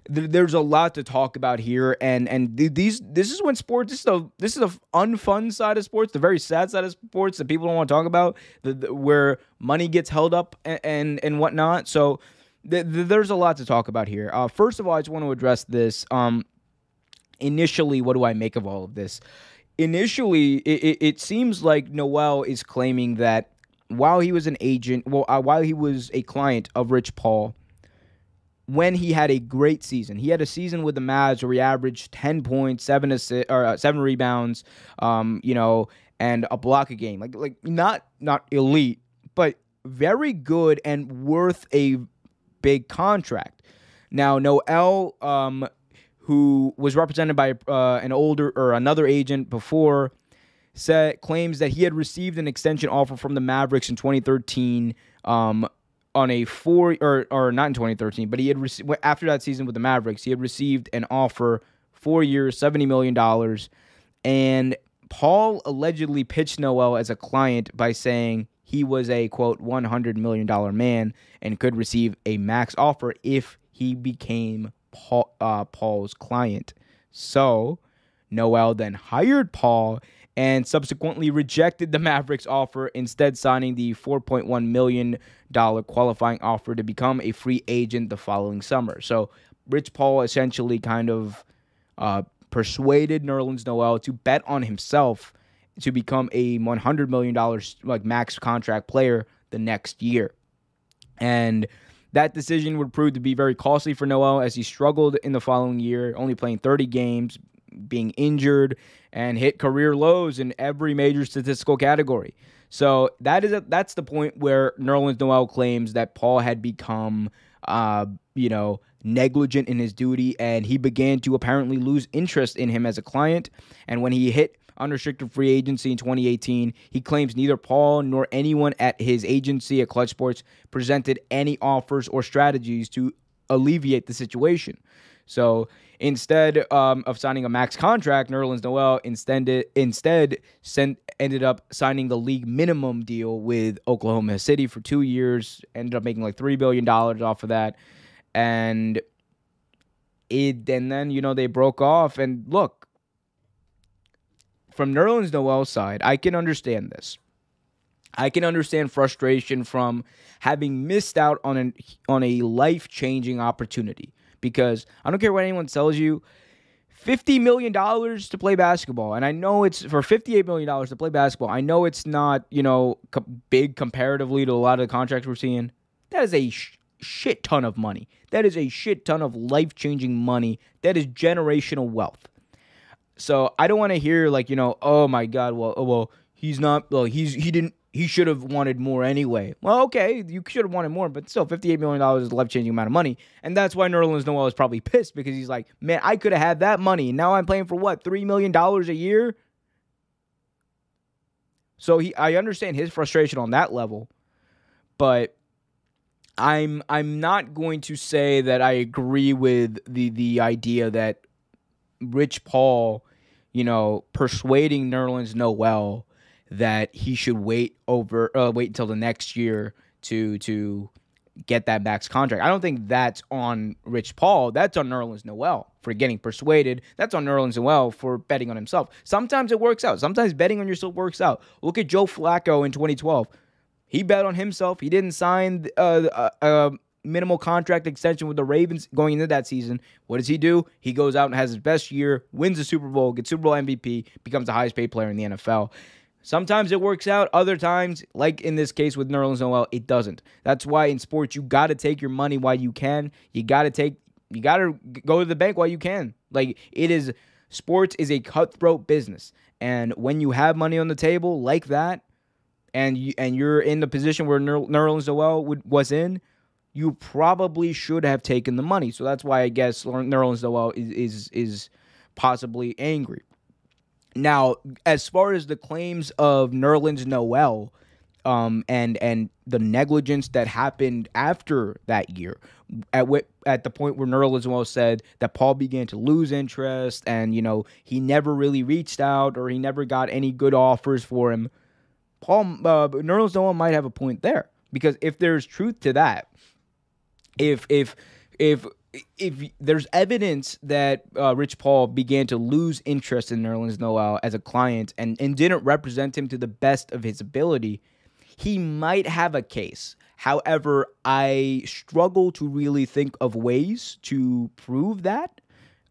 there's a lot to talk about here, and and these this is when sports this is a this is a unfun side of sports, the very sad side of sports that people don't want to talk about, the, the where money gets held up and and, and whatnot. So th- th- there's a lot to talk about here. Uh, first of all, I just want to address this. Um, initially, what do I make of all of this? Initially, it, it, it seems like Noel is claiming that while he was an agent, well, uh, while he was a client of Rich Paul when he had a great season. He had a season with the Mavs where he averaged 10 points, 7 assists, or uh, 7 rebounds, um, you know, and a block a game. Like like not not elite, but very good and worth a big contract. Now, Noel um who was represented by uh, an older or another agent before said claims that he had received an extension offer from the Mavericks in 2013 um, on a four or or not in 2013, but he had received after that season with the Mavericks, he had received an offer four years, 70 million dollars, and Paul allegedly pitched Noel as a client by saying he was a quote 100 million dollar man and could receive a max offer if he became Paul, uh, Paul's client. So Noel then hired Paul and subsequently rejected the Mavericks offer, instead signing the 4.1 million dollar qualifying offer to become a free agent the following summer. So Rich Paul essentially kind of uh, persuaded Nerlens Noel to bet on himself to become a 100 million dollars like max contract player the next year. And that decision would prove to be very costly for Noel as he struggled in the following year, only playing 30 games, being injured, and hit career lows in every major statistical category. So that is a, that's the point where Nerlens Noel claims that Paul had become, uh, you know, negligent in his duty, and he began to apparently lose interest in him as a client. And when he hit unrestricted free agency in 2018, he claims neither Paul nor anyone at his agency at Clutch Sports presented any offers or strategies to alleviate the situation. So instead um, of signing a max contract, Nerlens Noel instead instead sent, ended up signing the league minimum deal with Oklahoma City for two years. Ended up making like three billion dollars off of that, and it and then you know they broke off. And look, from Nerlens Noel's side, I can understand this. I can understand frustration from having missed out on an on a life changing opportunity because I don't care what anyone tells you. $50 million to play basketball. And I know it's for $58 million to play basketball. I know it's not, you know, co- big comparatively to a lot of the contracts we're seeing. That is a sh- shit ton of money. That is a shit ton of life changing money. That is generational wealth. So I don't want to hear like, you know, oh my God, well, oh, well, he's not, well, he's, he didn't, he should have wanted more anyway. Well, okay, you should have wanted more, but still, $58 million is a life changing amount of money. And that's why Nerlens Noel is probably pissed because he's like, man, I could have had that money. and Now I'm playing for what, $3 million a year? So he I understand his frustration on that level, but I'm I'm not going to say that I agree with the the idea that Rich Paul, you know, persuading Nerlens Noel that he should wait over uh, wait until the next year to to get that max contract. I don't think that's on Rich Paul. That's on Nerlens Noel for getting persuaded. That's on Nerlens Noel for betting on himself. Sometimes it works out. Sometimes betting on yourself works out. Look at Joe Flacco in 2012. He bet on himself. He didn't sign uh, a, a minimal contract extension with the Ravens going into that season. What does he do? He goes out and has his best year, wins the Super Bowl, gets Super Bowl MVP, becomes the highest paid player in the NFL. Sometimes it works out. Other times, like in this case with Nerlens Noel, it doesn't. That's why in sports you got to take your money while you can. You got to take. You got to go to the bank while you can. Like it is. Sports is a cutthroat business, and when you have money on the table like that, and you and you're in the position where Nerlens Noel would, was in, you probably should have taken the money. So that's why I guess Nerlens Noel is is is possibly angry. Now, as far as the claims of Nerlens Noel um, and and the negligence that happened after that year, at at the point where Nerlens Noel said that Paul began to lose interest and you know he never really reached out or he never got any good offers for him. Paul uh, Nerlens Noel might have a point there because if there's truth to that, if if if if there's evidence that uh, Rich Paul began to lose interest in Nerlens Noel as a client and, and didn't represent him to the best of his ability, he might have a case. However, I struggle to really think of ways to prove that.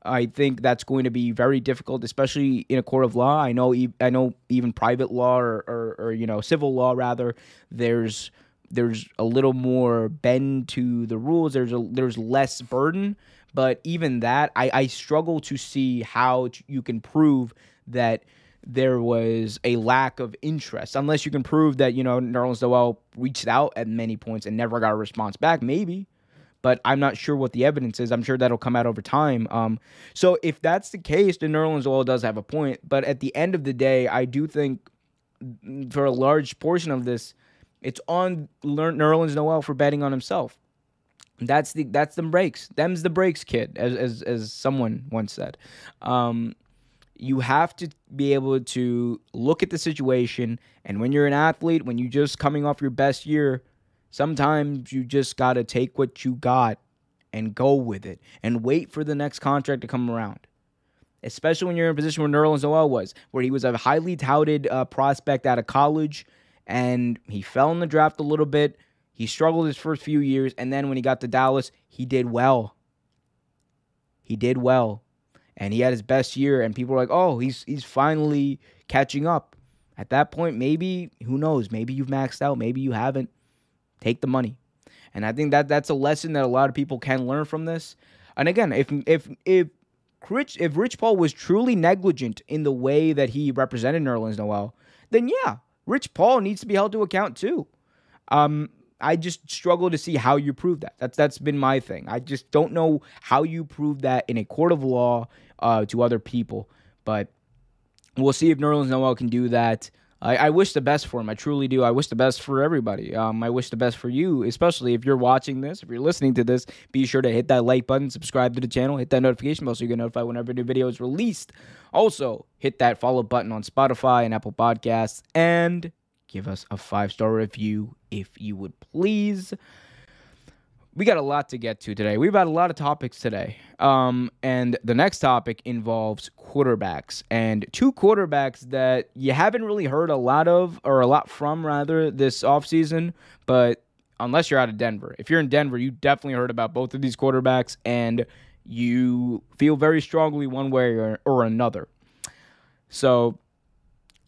I think that's going to be very difficult, especially in a court of law. I know, I know, even private law or, or, or you know, civil law rather. There's there's a little more bend to the rules. There's a there's less burden, but even that, I, I struggle to see how you can prove that there was a lack of interest, unless you can prove that you know Nerlens Noel reached out at many points and never got a response back. Maybe, but I'm not sure what the evidence is. I'm sure that'll come out over time. Um, so if that's the case, then Nerlens Noel does have a point. But at the end of the day, I do think for a large portion of this it's on Nerlens Noel for betting on himself. That's the that's the breaks. Them's the breaks, kid, as as as someone once said. Um, you have to be able to look at the situation, and when you're an athlete, when you're just coming off your best year, sometimes you just gotta take what you got and go with it, and wait for the next contract to come around especially when you're in a position where Nerlens Noel was, where he was a highly touted uh, prospect out of college and he fell in the draft a little bit. He struggled his first few years, and then when he got to Dallas, he did well. He did well, and he had his best year. And people were like, "Oh, he's he's finally catching up." At that point, maybe who knows? Maybe you've maxed out. Maybe you haven't. Take the money, and I think that that's a lesson that a lot of people can learn from this. And again, if if if Rich if Rich Paul was truly negligent in the way that he represented Nerlens Noel, then yeah, Rich Paul needs to be held to account too. Um, I just struggle to see how you prove that. That's that's been my thing. I just don't know how you prove that in a court of law uh, to other people. But we'll see if Nerlens Noel can do that. I, I, wish the best for him. I truly do. I wish the best for everybody. Um, I wish the best for you, especially if you're watching this, if you're listening to this. Be sure to hit that like button, subscribe to the channel, hit that notification bell so you get notified whenever a new video is released. Also, hit that follow button on Spotify and Apple Podcasts, and give us a five star review if you would please we got a lot to get to today. We've had a lot of topics today. Um, and the next topic involves quarterbacks and two quarterbacks that you haven't really heard a lot of or a lot from rather this offseason, but unless you're out of Denver. If you're in Denver, you definitely heard about both of these quarterbacks and you feel very strongly one way or, or another. So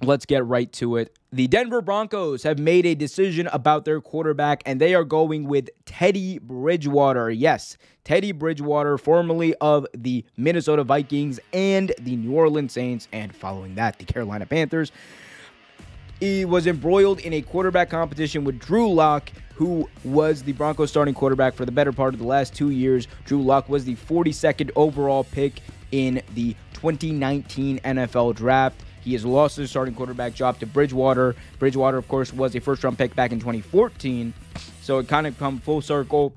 let's get right to it. The Denver Broncos have made a decision about their quarterback, and they are going with Teddy Bridgewater. Yes, Teddy Bridgewater, formerly of the Minnesota Vikings and the New Orleans Saints, and following that, the Carolina Panthers. He was embroiled in a quarterback competition with Drew Lock, who was the Broncos starting quarterback for the better part of the last two years. Drew Lock was the 42nd overall pick in the 2019 NFL Draft. He has lost his starting quarterback job to Bridgewater. Bridgewater, of course, was a first round pick back in 2014. So it kind of come full circle.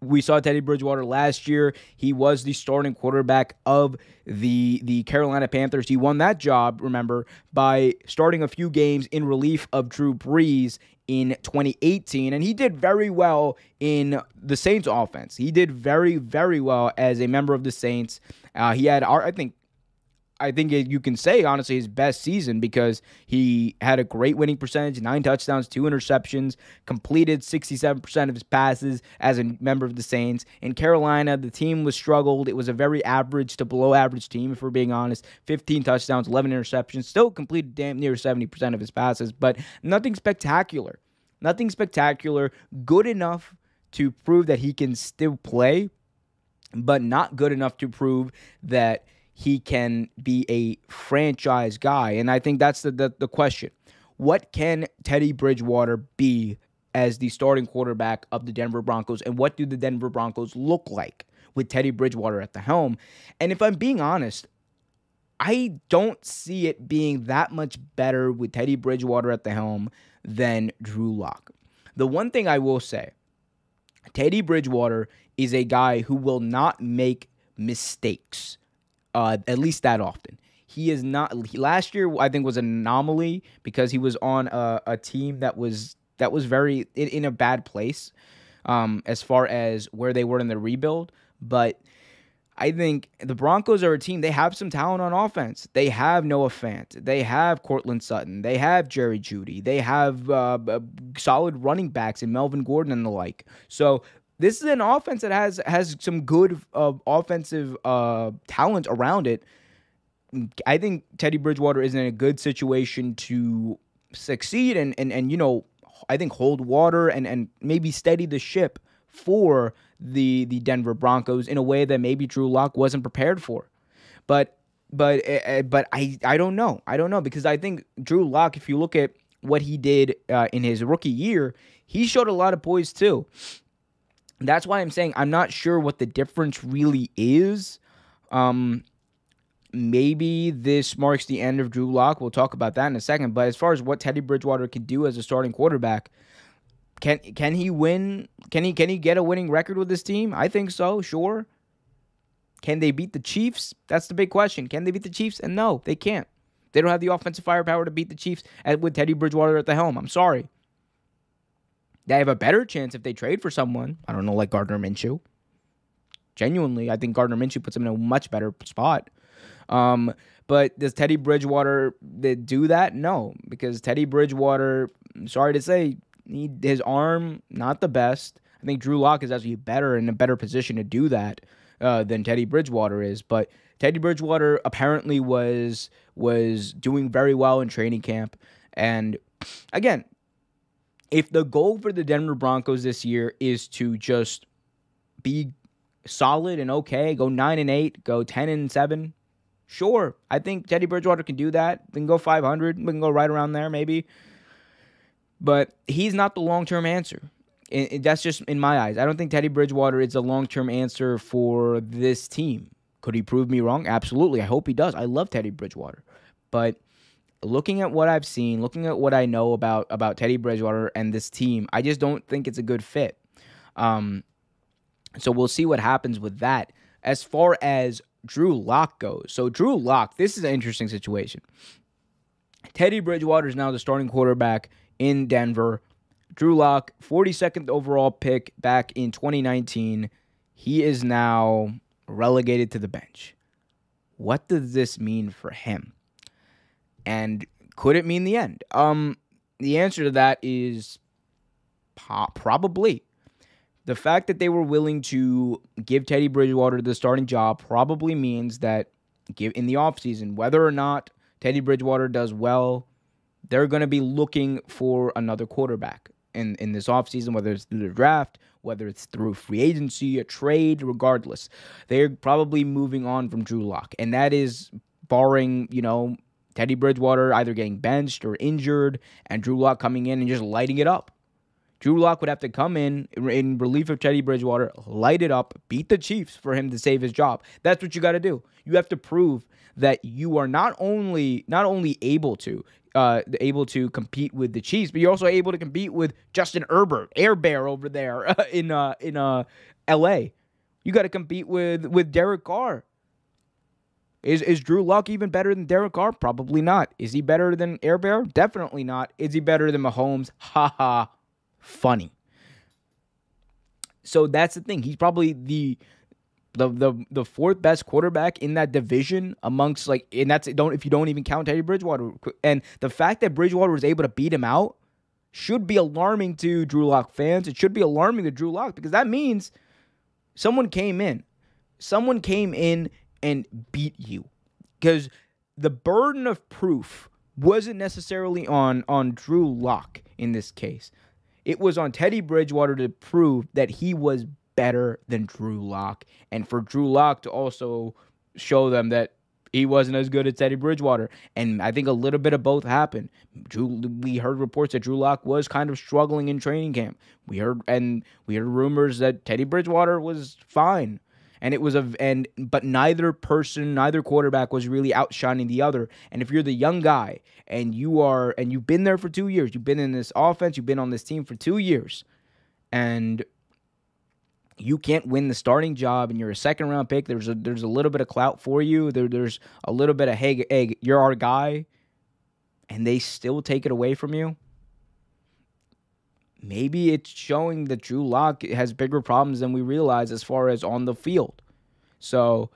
We saw Teddy Bridgewater last year. He was the starting quarterback of the the Carolina Panthers. He won that job, remember, by starting a few games in relief of Drew Brees in 2018 and he did very well in the Saints offense. He did very very well as a member of the Saints. Uh, he had I think I think you can say honestly his best season because he had a great winning percentage, nine touchdowns, two interceptions, completed 67% of his passes as a member of the Saints. In Carolina, the team was struggled. It was a very average to below average team, if we're being honest. 15 touchdowns, 11 interceptions, still completed damn near 70% of his passes, but nothing spectacular. Nothing spectacular. Good enough to prove that he can still play, but not good enough to prove that he can be a franchise guy. And I think that's the, the, the question. What can Teddy Bridgewater be as the starting quarterback of the Denver Broncos? And what do the Denver Broncos look like with Teddy Bridgewater at the helm? And if I'm being honest, I don't see it being that much better with Teddy Bridgewater at the helm than Drew Lock. The one thing I will say Teddy Bridgewater is a guy who will not make mistakes, uh, at least that often. He is not. He, last year, I think, was an anomaly because he was on a, a team that was that was very in, in a bad place um, as far as where they were in the rebuild. But I think the Broncos are a team. They have some talent on offense. They have Noah Fant. They have Courtland Sutton. They have Jerry Jeudy. They have uh, solid running backs in Melvin Gordon and the like. So this is an offense that has has some good uh, offensive uh, talent around it. I think Teddy Bridgewater is in a good situation to succeed and and and you know I think hold water and and maybe steady the ship for the the Denver Broncos in a way that maybe Drew Lock wasn't prepared for. But but uh, but I I don't know. I don't know because I think Drew Lock if you look at what he did uh, in his rookie year, he showed a lot of poise too. That's why I'm saying I'm not sure what the difference really is. Um, maybe this marks the end of Drew Lock. We'll talk about that in a second. But as far as what Teddy Bridgewater can do as a starting quarterback, can can he win? Can he can he get a winning record with this team? I think so. Sure. Can they beat the Chiefs? That's the big question. Can they beat the Chiefs? And no, they can't. They don't have the offensive firepower to beat the Chiefs with Teddy Bridgewater at the helm. I'm sorry. They have a better chance if they trade for someone. I don't know, like Gardner Minshew. Genuinely, I think Gardner Minshew puts them in a much better spot. Um, but does Teddy Bridgewater do that? No, because Teddy Bridgewater, sorry to say, he, his arm not the best. I think Drew Lock is actually better in a better position to do that uh, than Teddy Bridgewater is. But Teddy Bridgewater apparently was was doing very well in training camp. And again, if the goal for the Denver Broncos this year is to just be solid and okay, go nine and eight, go ten and seven, Sure, I think Teddy Bridgewater can do that. We can go 500. We can go right around there, maybe. But he's not the long term answer. That's just in my eyes. I don't think Teddy Bridgewater is a long term answer for this team. Could he prove me wrong? Absolutely. I hope he does. I love Teddy Bridgewater. But looking at what I've seen, looking at what I know about about Teddy Bridgewater and this team, I just don't think it's a good fit. Um, so we'll see what happens with that. As far as Drew Lock goes. So Drew Lock, this is an interesting situation. Teddy Bridgewater is now the starting quarterback in Denver. Drew Lock, 42nd overall pick back in 2019. He is now relegated to the bench. What does this mean for him? And could it mean the end? Um, the answer to that is probably the fact that they were willing to give Teddy Bridgewater the starting job probably means that give in the offseason, whether or not Teddy Bridgewater does well, they're going to be looking for another quarterback in, in this offseason, whether it's through the draft, whether it's through free agency, a trade, regardless. They're probably moving on from Drew Lock. And that is barring, you know, Teddy Bridgewater either getting benched or injured and Drew Lock coming in and just lighting it up. Drew Lock would have to come in in relief of Teddy Bridgewater, light it up, beat the Chiefs for him to save his job. That's what you got to do. You have to prove that you are not only not only able to uh, able to compete with the Chiefs, but you're also able to compete with Justin Herbert, Air Bear over there in uh, in uh, L.A. You got to compete with with Derek Carr. Is is Drew Lock even better than Derek Carr? Probably not. Is he better than Air Bear? Definitely not. Is he better than Mahomes? Ha ha funny. So that's the thing. He's probably the the the the fourth best quarterback in that division amongst like and that's don't if you don't even count Teddy Bridgewater and the fact that Bridgewater was able to beat him out should be alarming to Drew Lock fans. It should be alarming to Drew Lock because that means someone came in. Someone came in and beat you. Because the burden of proof wasn't necessarily on on Drew Lock in this case. It was on Teddy Bridgewater to prove that he was better than Drew Lock, and for Drew Lock to also show them that he wasn't as good as Teddy Bridgewater. And I think a little bit of both happened. Drew, we heard reports that Drew Lock was kind of struggling in training camp. We heard and we heard rumors that Teddy Bridgewater was fine and it was a and but neither person, neither quarterback was really outshining the other. And if you're the young guy and you are and you've been there for 2 years, you've been in this offense, you've been on this team for 2 years and you can't win the starting job and you're a second round pick, there's a there's a little bit of clout for you. There, there's a little bit of hey, hey, you're our guy, and they still take it away from you. Maybe it's showing that Drew Lock has bigger problems than we realize as far as on the field. So,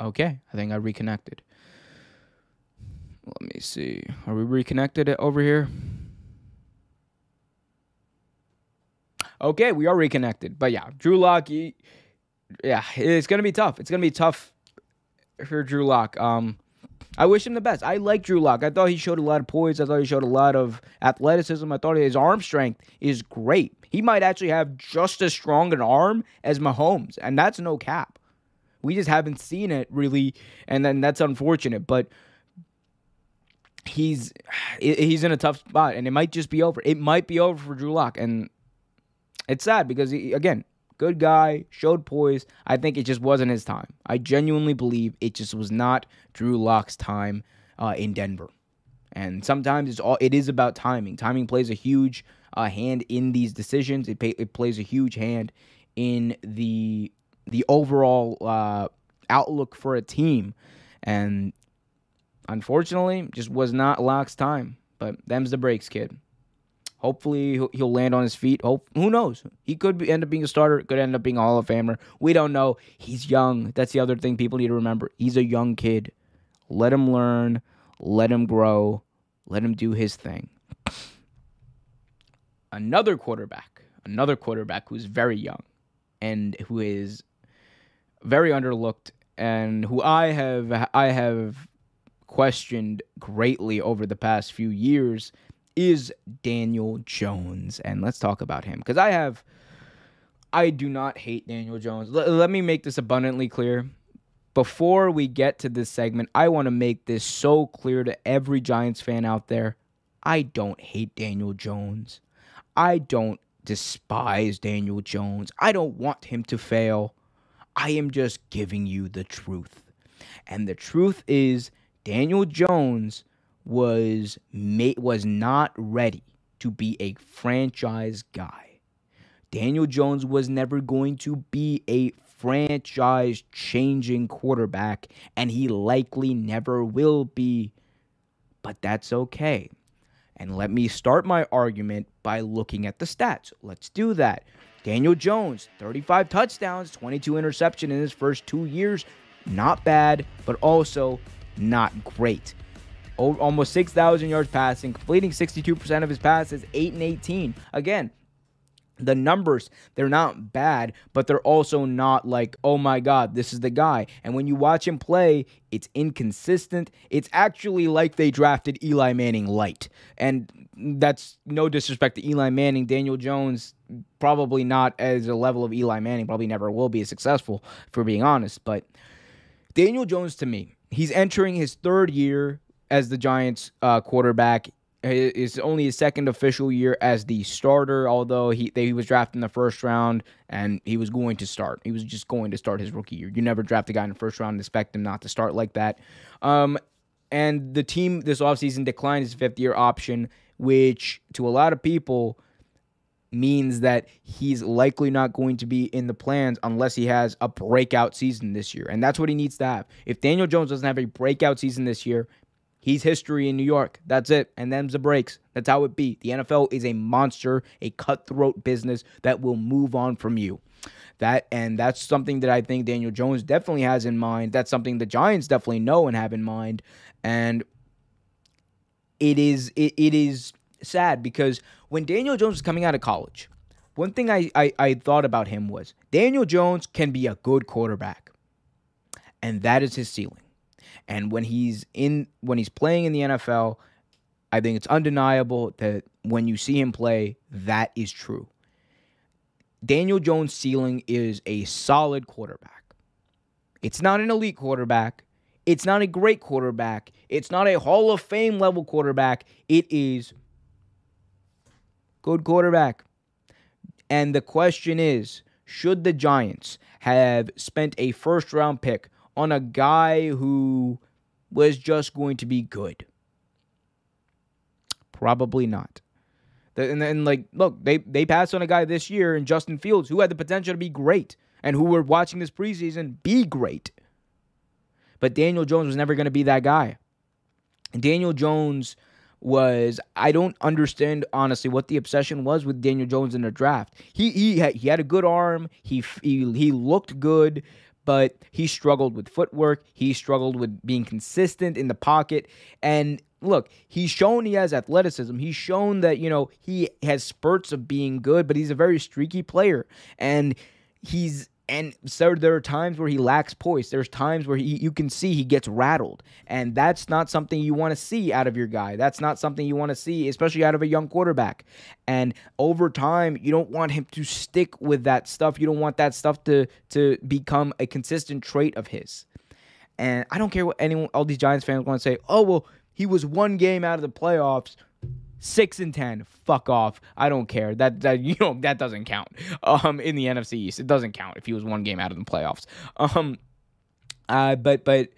okay, I think I reconnected. Let me see. Are we reconnected over here? Okay, we are reconnected. But yeah, Drew Lock, yeah, it's gonna be tough. It's gonna be tough for Drew Lock. Um, I wish him the best. I like Drew Lock. I thought he showed a lot of poise. I thought he showed a lot of athleticism. I thought his arm strength is great. He might actually have just as strong an arm as Mahomes, and that's no cap. We just haven't seen it really, and then that's unfortunate. But he's he's in a tough spot, and it might just be over. It might be over for Drew Lock, and it's sad because he, again, good guy, showed poise. I think it just wasn't his time. I genuinely believe it just was not Drew Lock's time uh, in Denver. And sometimes it's all it is about timing. Timing plays a huge uh, hand in these decisions. It pay, it plays a huge hand in the the overall uh, outlook for a team. And unfortunately, just was not Lock's time. But them's the breaks, kid. Hopefully he'll land on his feet. Hope who knows? He could be, end up being a starter. Could end up being a Hall of Famer. We don't know. He's young. That's the other thing people need to remember. He's a young kid. Let him learn. Let him grow. Let him do his thing. Another quarterback. Another quarterback who's very young and who is very underlooked and who I have I have questioned greatly over the past few years is Daniel Jones. And let's talk about him because I have, I do not hate Daniel Jones. L- let me make this abundantly clear. Before we get to this segment, I want to make this so clear to every Giants fan out there. I don't hate Daniel Jones. I don't despise Daniel Jones. I don't want him to fail. I am just giving you the truth. And the truth is, Daniel Jones was was not ready to be a franchise guy. Daniel Jones was never going to be a franchise changing quarterback, and he likely never will be. But that's okay. And let me start my argument by looking at the stats. Let's do that. Daniel Jones, 35 touchdowns, 22 interception in his first two years. Not bad, but also not great almost 6,000 yards passing, completing 62% of his passes, 8 and 18. Again, the numbers they're not bad but they're also not like oh my god this is the guy. And when you watch him play it's inconsistent. It's actually like they drafted eli manning light. And that's no disrespect to eli manning. Daniel jones probably not as a level of eli manning probably never will be as successful for being honest. But daniel jones to me he's entering his third year as the Giants uh, quarterback. It's only his second official year as the starter, although he they, he was drafted in the first round and he was going to start. He was just going to start his rookie year. You never draft a guy in the first round and expect him not to start like that. Um, and the team this offseason declined his fifth year option, which to a lot of people means that he's likely not going to be in the plans unless he has a breakout season this year. And that's what he needs to have. If Daniel Jones doesn't have a breakout season this year, He's history in New York. That's it. And them's the breaks. That's how it be. The NFL is a monster, a cutthroat business that will move on from you. That and that's something that I think Daniel Jones definitely has in mind. That's something the Giants definitely know and have in mind. And it is it, it is sad because when Daniel Jones was coming out of college, one thing I, I, I thought about him was Daniel Jones can be a good quarterback. And that is his ceiling. And when he's in when he's playing in the NFL, I think it's undeniable that when you see him play, that is true. Daniel Jones' ceiling is a solid quarterback. It's not an elite quarterback. It's not a great quarterback. It's not a Hall of Fame level quarterback. It is good quarterback. And the question is, should the Giants have spent a first round pick on a guy who was just going to be good? Probably not. And then, like, look, they they passed on a guy this year in Justin Fields who had the potential to be great and who were watching this preseason be great. But Daniel Jones was never going to be that guy. Daniel Jones was I don't understand honestly what the obsession was with Daniel Jones in the draft. He he had, he had a good arm. He he he looked good, but he struggled with footwork. He struggled with being consistent in the pocket. And look, he's shown he has athleticism. He's shown that you know he has spurts of being good, but he's a very streaky player. And he's and so there are times where he lacks poise. There's times where he, you can see he gets rattled, and that's not something you want to see out of your guy. That's not something you want to see, especially out of a young quarterback. And over time, you don't want him to stick with that stuff. You don't want that stuff to to become a consistent trait of his. And I don't care what anyone, all these Giants fans want to say. Oh well, he was one game out of the playoffs six and ten. Fuck off. I don't care. That that you know that doesn't count. Um, in the NFC East, it doesn't count if he was one game out of the playoffs. Um, uh, but but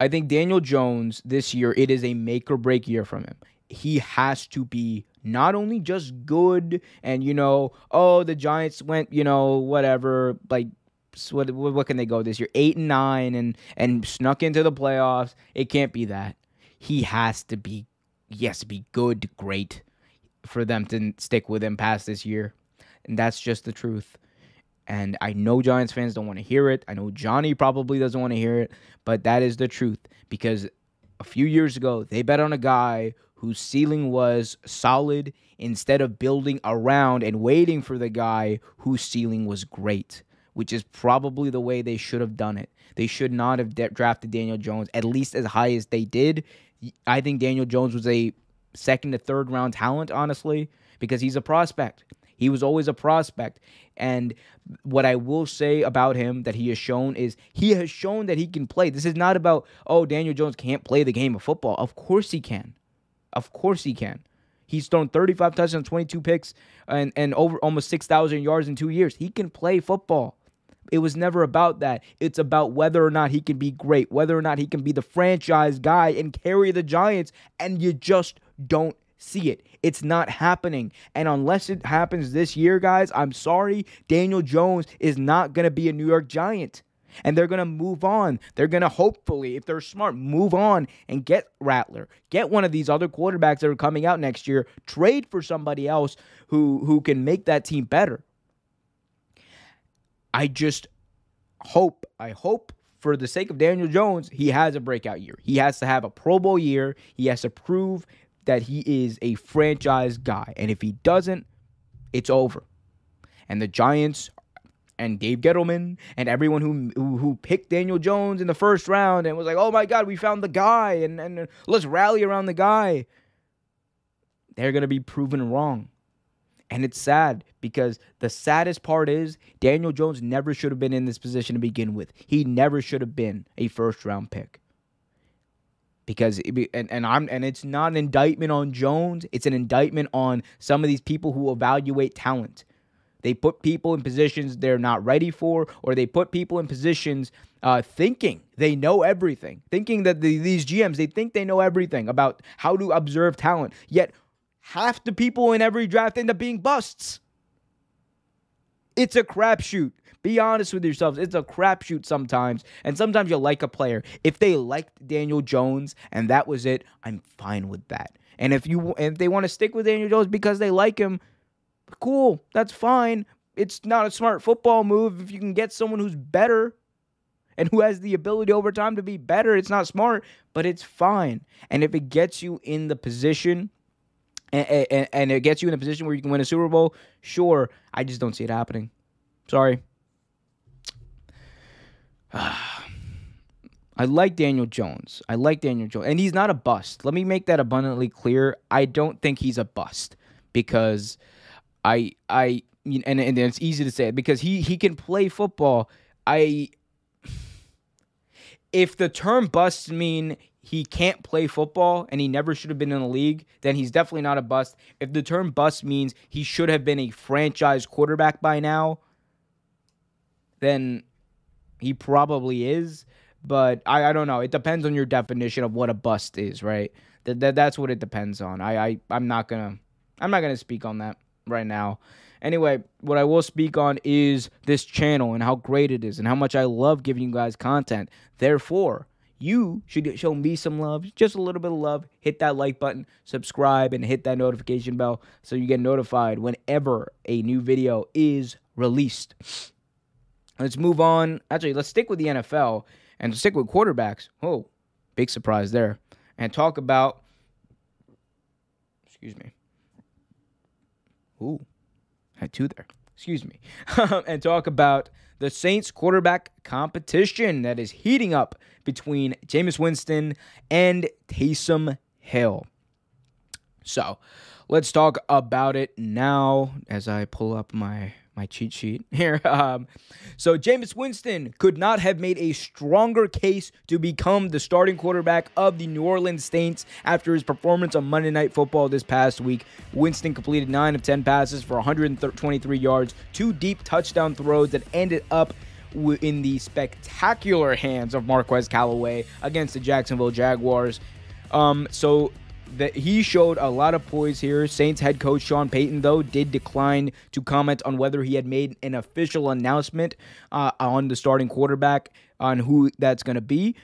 I think Daniel Jones this year it is a make or break year from him. He has to be not only just good and you know oh the Giants went you know whatever like what what can they go this year eight and nine and and snuck into the playoffs. It can't be that. He has to be yes, be good, great for them to stick with him past this year. And that's just the truth. And I know Giants fans don't want to hear it. I know Johnny probably doesn't want to hear it, but that is the truth because a few years ago, they bet on a guy whose ceiling was solid instead of building around and waiting for the guy whose ceiling was great, which is probably the way they should have done it. They should not have de- drafted Daniel Jones at least as high as they did I think Daniel Jones was a second to third round talent, honestly, because he's a prospect. He was always a prospect. And what I will say about him that he has shown is he has shown that he can play. This is not about, oh, Daniel Jones can't play the game of football. Of course he can. Of course he can. He's thrown 35 touchdowns, 22 picks, and, and over almost 6,000 yards in two years. He can play football. It was never about that. It's about whether or not he can be great, whether or not he can be the franchise guy and carry the Giants, and you just don't see it. It's not happening. And unless it happens this year, guys, I'm sorry, Daniel Jones is not going to be a New York Giant. And they're going to move on. They're going to hopefully, if they're smart, move on and get Rattler. Get one of these other quarterbacks that are coming out next year. Trade for somebody else who who can make that team better. I just hope, I hope for the sake of Daniel Jones, he has a breakout year. He has to have a Pro Bowl year. He has to prove that he is a franchise guy. And if he doesn't, it's over. And the Giants and Dave Gettleman and everyone who, who, who picked Daniel Jones in the first round and was like, "Oh my God, we found the guy," and and let's rally around the guy. They're gonna be proven wrong. And it's sad because the saddest part is Daniel Jones never should have been in this position to begin with. He never should have been a first round pick. Because it, and, and I'm and it's not an indictment on Jones, it's an indictment on some of these people who evaluate talent. They put people in positions they're not ready for, or they put people in positions uh, thinking they know everything, thinking that the, these GMs they think they know everything about how to observe talent. Yet half the people in every draft end up being busts. It's a crapshoot. Be honest with yourselves. It's a crapshoot sometimes. And sometimes you like a player. If they liked Daniel Jones and that was it, I'm fine with that. And if you if they want to stick with Daniel Jones because they like him, cool. That's fine. It's not a smart football move if you can get someone who's better and who has the ability over time to be better. It's not smart, but it's fine. And if it gets you in the position and, and, and it gets you in a position where you can win a Super Bowl, sure. I just don't see it happening. Sorry. I like Daniel Jones. I like Daniel Jones. And he's not a bust. Let me make that abundantly clear. I don't think he's a bust because I I and, and it's easy to say it because he he can play football. I if the term bust mean he can't play football and he never should have been in the league, then he's definitely not a bust. If the term bust means he should have been a franchise quarterback by now, then he probably is. But I, I don't know. It depends on your definition of what a bust is, right? That, that that's what it depends on. I, I I'm not gonna I'm not to speak on that right now. Anyway, what I will speak on is this channel and how great it is and how much I love giving you guys content. Therefore, you should show me some love, just a little bit of love. Hit that like button, subscribe, and hit that notification bell so you get notified whenever a new video is released. Let's move on. Actually, let's stick with the NFL and stick with quarterbacks. Oh, big surprise there. And talk about, excuse me. Ooh, had two there. Excuse me. and talk about the Saints quarterback competition that is heating up between Jameis Winston and Taysom Hill. So let's talk about it now as I pull up my my cheat sheet here. Um, so Jameis Winston could not have made a stronger case to become the starting quarterback of the New Orleans Saints after his performance on Monday Night Football this past week. Winston completed 9 of 10 passes for 123 yards, two deep touchdown throws that ended up in the spectacular hands of Marquez Callaway against the Jacksonville Jaguars. Um, so that he showed a lot of poise here. Saints head coach Sean Payton, though, did decline to comment on whether he had made an official announcement uh, on the starting quarterback on who that's going to be.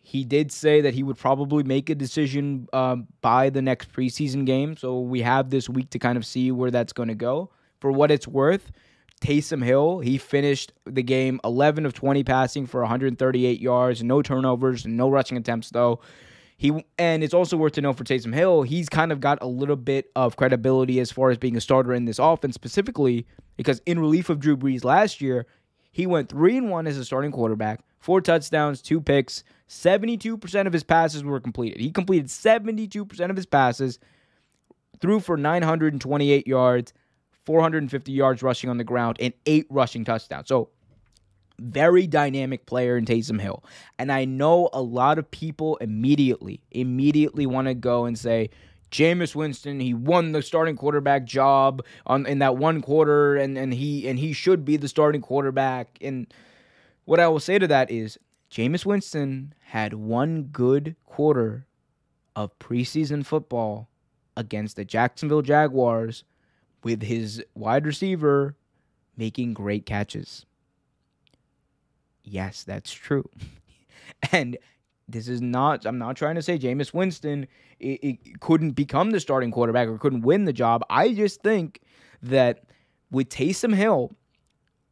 He did say that he would probably make a decision um, by the next preseason game. So we have this week to kind of see where that's going to go. For what it's worth, Taysom Hill, he finished the game 11 of 20 passing for 138 yards, no turnovers, no rushing attempts, though. He and it's also worth to know for Taysom Hill, he's kind of got a little bit of credibility as far as being a starter in this offense, specifically because in relief of Drew Brees last year, he went three and one as a starting quarterback, four touchdowns, two picks, 72% of his passes were completed. He completed 72% of his passes, threw for 928 yards, 450 yards rushing on the ground, and eight rushing touchdowns. So very dynamic player in Taysom Hill. And I know a lot of people immediately, immediately want to go and say, Jameis Winston, he won the starting quarterback job on in that one quarter, and, and he and he should be the starting quarterback. And what I will say to that is Jameis Winston had one good quarter of preseason football against the Jacksonville Jaguars with his wide receiver making great catches. Yes, that's true. and this is not, I'm not trying to say Jameis Winston it, it couldn't become the starting quarterback or couldn't win the job. I just think that with Taysom Hill,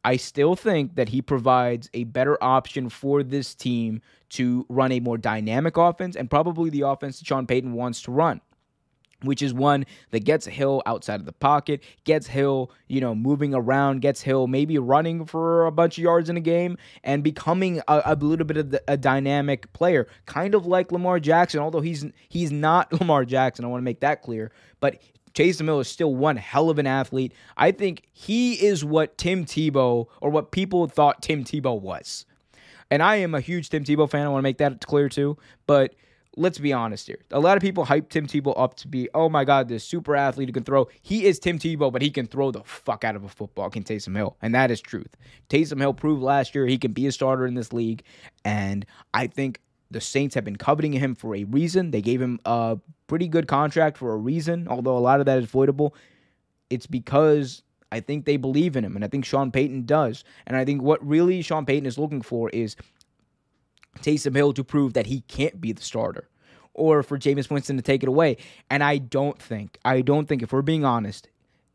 I still think that he provides a better option for this team to run a more dynamic offense and probably the offense that Sean Payton wants to run which is one that gets Hill outside of the pocket, gets Hill, you know, moving around, gets Hill maybe running for a bunch of yards in a game and becoming a, a little bit of the, a dynamic player, kind of like Lamar Jackson. Although he's he's not Lamar Jackson, I want to make that clear. But Taysom Hill is still one hell of an athlete. I think he is what Tim Tebow or what people thought Tim Tebow was. And I am a huge Tim Tebow fan. I want to make that clear too. But let's be honest here. A lot of people hype Tim Tebow up to be, oh my God, this super athlete who can throw. He is Tim Tebow, but he can throw the fuck out of a football, can Taysom Hill. And that is truth. Taysom Hill proved last year he can be a starter in this league. And I think the Saints have been coveting him for a reason. They gave him a pretty good contract for a reason, although a lot of that is voidable. It's because I think they believe in him, and I think Sean Payton does. And I think what really Sean Payton is looking for is Taysom Hill to prove that he can't be the starter or for Jameis Winston to take it away. And I don't think, I don't think, if we're being honest,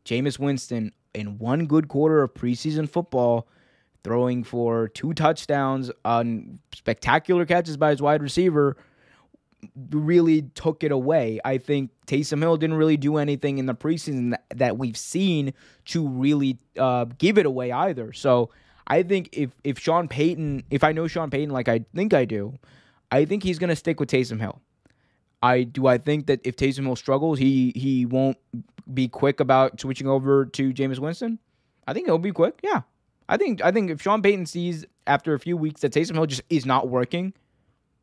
Jameis Winston in one good quarter of preseason football, throwing for two touchdowns on spectacular catches by his wide receiver, really took it away. I think Taysom Hill didn't really do anything in the preseason that, we've seen to really uh, give it away either. So I think if if Sean Payton, if I know Sean Payton like I think I do, I think he's to stick with Taysom Hill. I do I think that if Taysom Hill struggles, he he won't be quick about switching over to Jameis Winston. I think he'll be quick. Yeah, I think I think if Sean Payton sees after a few weeks that Taysom Hill just is not working,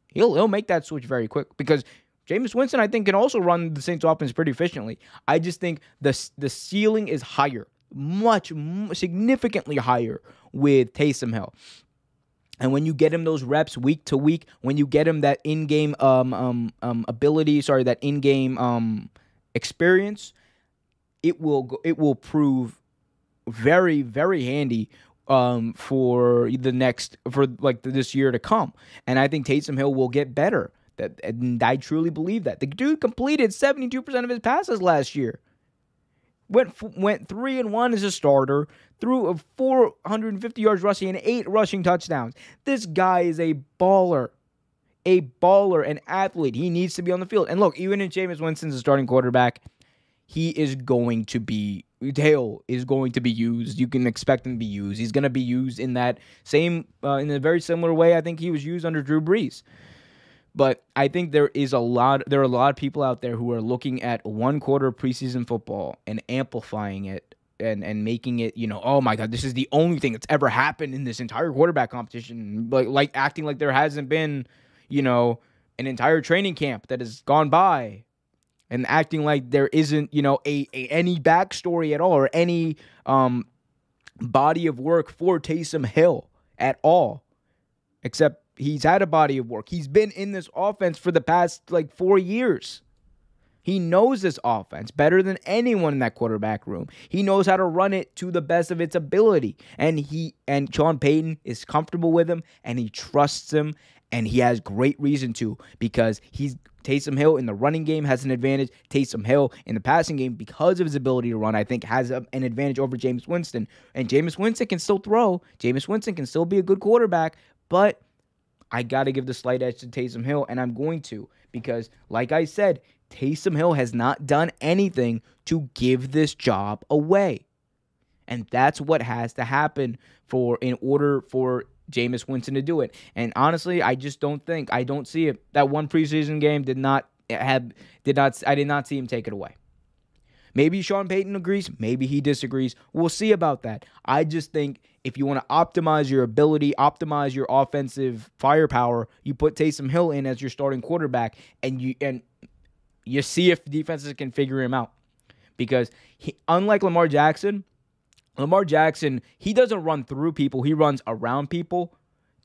he'll he'll make that switch very quick because Jameis Winston I think can also run the Saints offense pretty efficiently. I just think the the ceiling is higher, much significantly higher with Taysom Hill. And when you get him those reps week to week, when you get him that in-game um, um, um, ability, sorry, that in-game um, experience, it will go, it will prove very very handy um, for the next for like this year to come. And I think Taysom Hill will get better. That and I truly believe that the dude completed 72% of his passes last year. Went went three and one as a starter, threw a 450 yards rushing and eight rushing touchdowns. This guy is a baller, a baller, an athlete. He needs to be on the field. And look, even if Jameis Winston's a starting quarterback, he is going to be Dale is going to be used. You can expect him to be used. He's going to be used in that same, uh, in a very similar way. I think he was used under Drew Brees. But I think there is a lot. There are a lot of people out there who are looking at one quarter preseason football and amplifying it and and making it. You know, oh my God, this is the only thing that's ever happened in this entire quarterback competition. Like like acting like there hasn't been, you know, an entire training camp that has gone by and acting like there isn't, you know, a, a any backstory at all or any um body of work for Taysom Hill at all. Except he's had a body of work. He's been in this offense for the past like 4 years. He knows this offense better than anyone in that quarterback room. He knows how to run it to the best of its ability. And he and Sean Payton is comfortable with him and he trusts him and he has great reason to because he's Taysom Hill in the running game has an advantage. Taysom Hill in the passing game, because of his ability to run, I think has an advantage over Jameis Winston. And Jameis Winston can still throw. Jameis Winston can still be a good quarterback, but I got to give the slight edge to Taysom Hill, and I'm going to because, like I said, Taysom Hill has not done anything to give this job away. And that's what has to happen for in order for Jameis Winston to do it. And honestly, I just don't think I don't see it. That one preseason game did not have did not I did not see him take it away. Maybe Sean Payton agrees, maybe he disagrees. We'll see about that. I just think if you want to optimize your ability, optimize your offensive firepower, you put Taysom Hill in as your starting quarterback and you and you see if defenses can figure him out. Because he, unlike Lamar Jackson, Lamar Jackson, he doesn't run through people, he runs around people.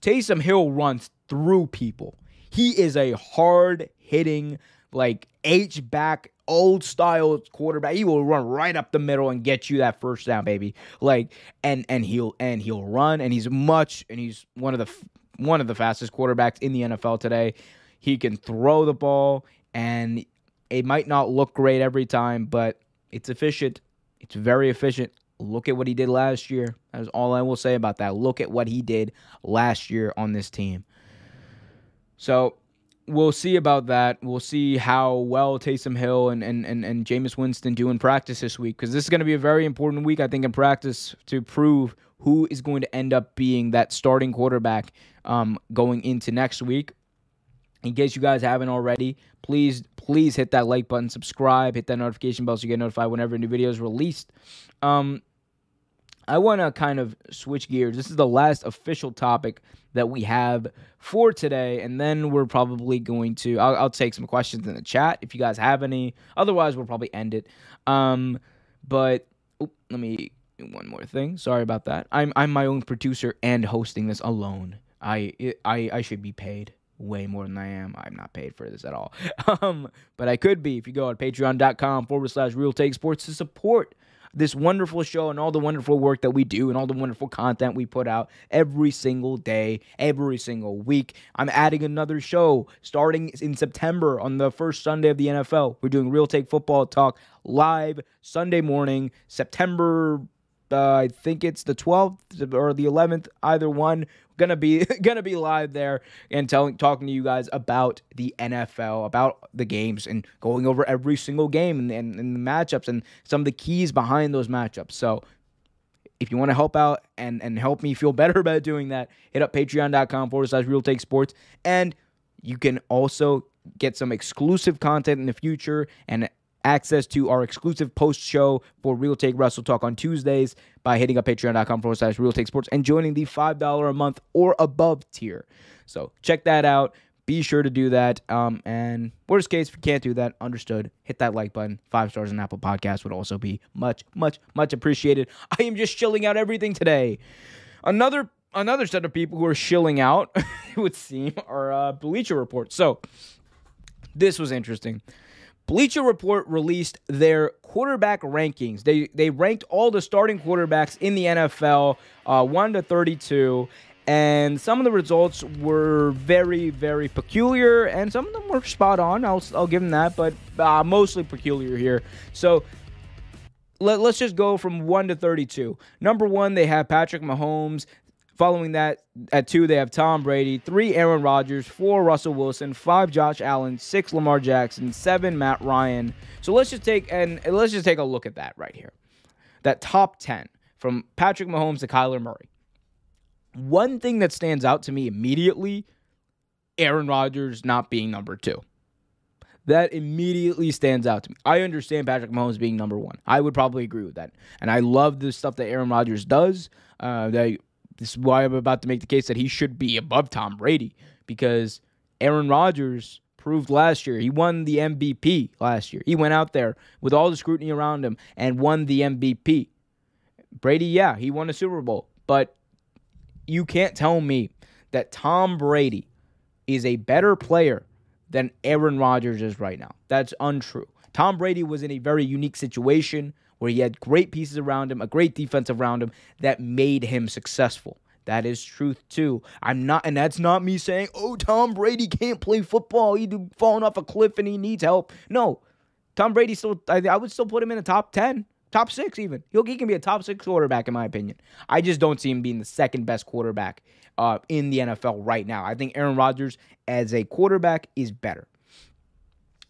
Taysom Hill runs through people. He is a hard hitting, like H back, old style quarterback. He will run right up the middle and get you that first down, baby. Like and and he'll and he'll run and he's much and he's one of the one of the fastest quarterbacks in the NFL today. He can throw the ball and it might not look great every time, but it's efficient. It's very efficient. Look at what he did last year. That is all I will say about that. Look at what he did last year on this team. So we'll see about that. We'll see how well Taysom Hill and, and, and, and Jameis Winston do in practice this week because this is going to be a very important week, I think, in practice to prove who is going to end up being that starting quarterback um, going into next week. In case you guys haven't already, please, please hit that like button, subscribe, hit that notification bell so you get notified whenever a new video is released. Um, I want to kind of switch gears. This is the last official topic that we have for today, and then we're probably going to. I'll, I'll take some questions in the chat if you guys have any. Otherwise, we'll probably end it. Um, but oh, let me one more thing. Sorry about that. I'm I'm my own producer and hosting this alone. I I I should be paid way more than I am. I'm not paid for this at all. Um, but I could be if you go on patreon.com forward slash real take sports to support this wonderful show and all the wonderful work that we do and all the wonderful content we put out every single day, every single week. I'm adding another show starting in September on the first Sunday of the NFL. We're doing Real Take Football Talk live Sunday morning, September uh, I think it's the 12th or the 11th, either one gonna be gonna be live there and telling talking to you guys about the NFL, about the games, and going over every single game and, and, and the matchups and some of the keys behind those matchups. So if you want to help out and and help me feel better about doing that, hit up patreon.com forward slash real take sports. And you can also get some exclusive content in the future and access to our exclusive post show for Real Take Wrestle Talk on Tuesdays by hitting up patreon.com forward slash Real Take Sports and joining the $5 a month or above tier. So check that out. Be sure to do that. Um, and worst case, if you can't do that, understood. Hit that like button. Five stars on Apple Podcast would also be much, much, much appreciated. I am just chilling out everything today. Another another set of people who are shilling out, it would seem, are uh, Bleacher Report. So this was interesting. Bleacher Report released their quarterback rankings. They they ranked all the starting quarterbacks in the NFL, uh, one to thirty-two, and some of the results were very very peculiar, and some of them were spot on. I'll I'll give them that, but uh, mostly peculiar here. So. Let, let's just go from 1 to 32. Number 1, they have Patrick Mahomes. Following that, at two, they have Tom Brady, three, Aaron Rodgers, four, Russell Wilson, five, Josh Allen, six, Lamar Jackson, seven, Matt Ryan. So let's just take and let's just take a look at that right here. That top ten from Patrick Mahomes to Kyler Murray. One thing that stands out to me immediately, Aaron Rodgers not being number two. That immediately stands out to me. I understand Patrick Mahomes being number one. I would probably agree with that. And I love the stuff that Aaron Rodgers does. Uh, that this is why I'm about to make the case that he should be above Tom Brady because Aaron Rodgers proved last year. He won the MVP last year. He went out there with all the scrutiny around him and won the MVP. Brady, yeah, he won a Super Bowl, but you can't tell me that Tom Brady is a better player than Aaron Rodgers is right now. That's untrue. Tom Brady was in a very unique situation where he had great pieces around him, a great defense around him that made him successful. That is truth too. I'm not, and that's not me saying, "Oh, Tom Brady can't play football. He's falling off a cliff and he needs help." No, Tom Brady still. I, I would still put him in the top ten, top six even. He'll, he can be a top six quarterback in my opinion. I just don't see him being the second best quarterback uh, in the NFL right now. I think Aaron Rodgers as a quarterback is better.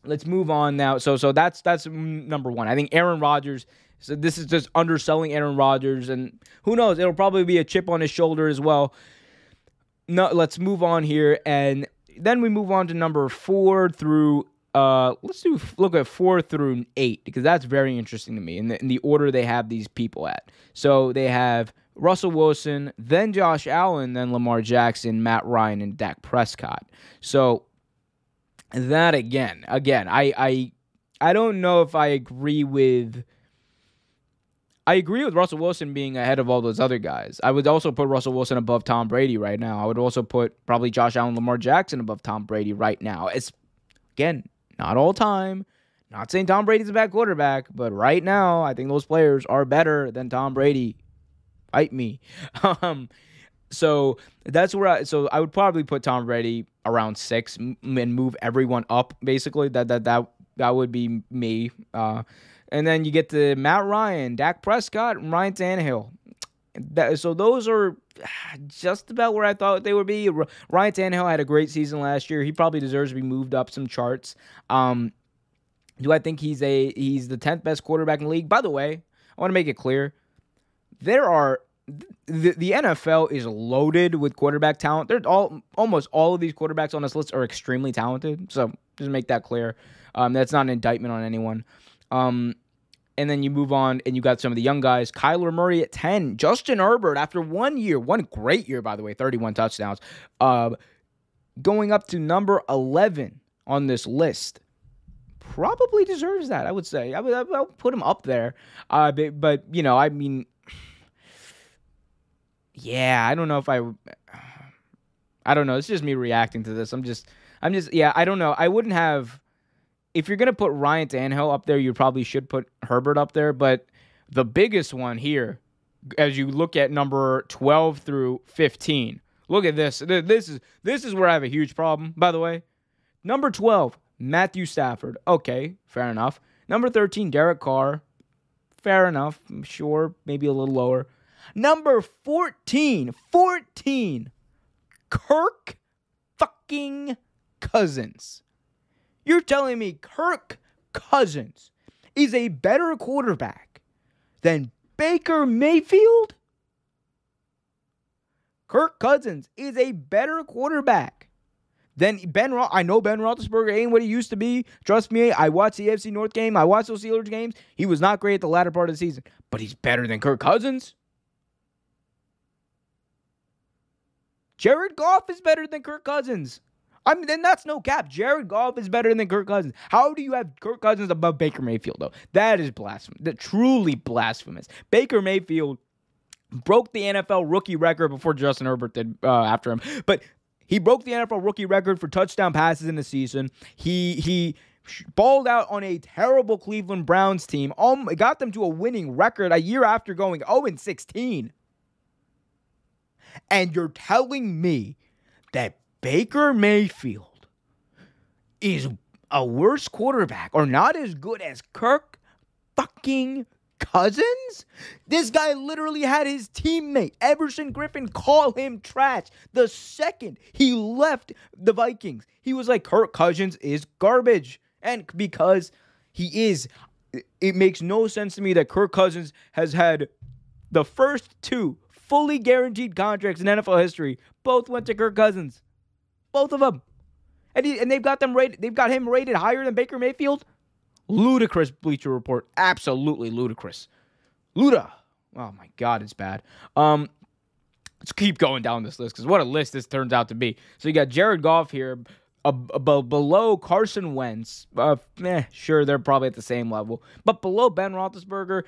Let's move on now. So so that's that's number one. I think Aaron Rodgers. So this is just underselling Aaron Rodgers, and who knows? It'll probably be a chip on his shoulder as well. No, let's move on here, and then we move on to number four through. Uh, let's do look at four through eight because that's very interesting to me in the, in the order they have these people at. So they have Russell Wilson, then Josh Allen, then Lamar Jackson, Matt Ryan, and Dak Prescott. So that again, again, I I I don't know if I agree with I agree with Russell Wilson being ahead of all those other guys. I would also put Russell Wilson above Tom Brady right now. I would also put probably Josh Allen, Lamar Jackson above Tom Brady right now. It's again, not all time. Not saying Tom Brady's a bad quarterback, but right now, I think those players are better than Tom Brady. Fight me. Um, so that's where I so I would probably put Tom Brady around six and move everyone up basically. That that that that would be me. Uh, and then you get to Matt Ryan, Dak Prescott, and Ryan Tannehill. That, so those are just about where I thought they would be. Ryan Tannehill had a great season last year. He probably deserves to be moved up some charts. Um, do I think he's a he's the tenth best quarterback in the league? By the way, I want to make it clear there are the, the NFL is loaded with quarterback talent. They're all almost all of these quarterbacks on this list are extremely talented. So just make that clear. Um, that's not an indictment on anyone. Um, and then you move on and you got some of the young guys. Kyler Murray at 10. Justin Herbert, after one year, one great year, by the way, 31 touchdowns, uh, going up to number 11 on this list. Probably deserves that, I would say. I would, I would put him up there. Uh, but, but, you know, I mean, yeah, I don't know if I. I don't know. It's just me reacting to this. I'm just, I'm just, yeah, I don't know. I wouldn't have. If you're gonna put Ryan Tannehill up there, you probably should put Herbert up there. But the biggest one here, as you look at number 12 through 15, look at this. This is this is where I have a huge problem. By the way, number 12, Matthew Stafford. Okay, fair enough. Number 13, Derek Carr. Fair enough. I'm sure, maybe a little lower. Number 14, 14, Kirk fucking Cousins. You're telling me Kirk Cousins is a better quarterback than Baker Mayfield? Kirk Cousins is a better quarterback than Ben. Ro- I know Ben Roethlisberger ain't what he used to be. Trust me, I watched the AFC North game. I watched those Steelers games. He was not great at the latter part of the season, but he's better than Kirk Cousins. Jared Goff is better than Kirk Cousins. I mean, then that's no cap. Jared Goff is better than Kirk Cousins. How do you have Kirk Cousins above Baker Mayfield, though? That is blasphemous. That truly blasphemous. Baker Mayfield broke the NFL rookie record before Justin Herbert did uh, after him, but he broke the NFL rookie record for touchdown passes in the season. He he balled out on a terrible Cleveland Browns team. Um, got them to a winning record a year after going 0 16. And you're telling me that Baker Mayfield is a worse quarterback or not as good as Kirk fucking Cousins? This guy literally had his teammate Everson Griffen, call him trash the second he left the Vikings. He was like, Kirk Cousins is garbage. And because he is, it makes no sense to me that Kirk Cousins has had the first two fully guaranteed contracts in NFL history. Both went to Kirk Cousins. Both of them. And, he, and they've got them rated, they've got him rated higher than Baker Mayfield. Ludicrous Bleacher Report. Absolutely ludicrous. Luda. Oh my God, it's bad. Um, let's keep going down this list because what a list this turns out to be. So you got Jared Goff here, uh, below Carson Wentz. Uh, eh, sure, they're probably at the same level, but below Ben Roethlisberger.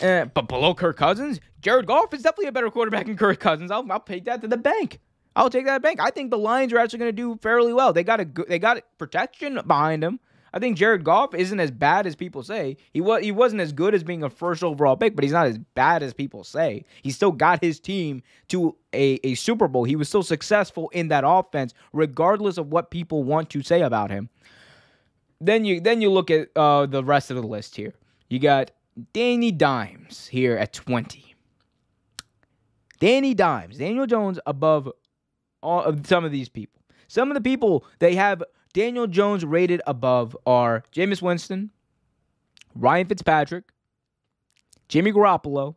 Eh, but below Kirk Cousins, Jared Goff is definitely a better quarterback than Kirk Cousins. I'll, I'll take that to the bank. I'll take that bank. I think the Lions are actually going to do fairly well. They got a they got protection behind them. I think Jared Goff isn't as bad as people say. He was he wasn't as good as being a first overall pick, but he's not as bad as people say. He still got his team to a, a Super Bowl. He was still successful in that offense, regardless of what people want to say about him. Then you then you look at uh, the rest of the list here. You got Danny Dimes here at 20. Danny Dimes, Daniel Jones above all of some of these people. Some of the people they have Daniel Jones rated above are Jameis Winston, Ryan Fitzpatrick, Jimmy Garoppolo.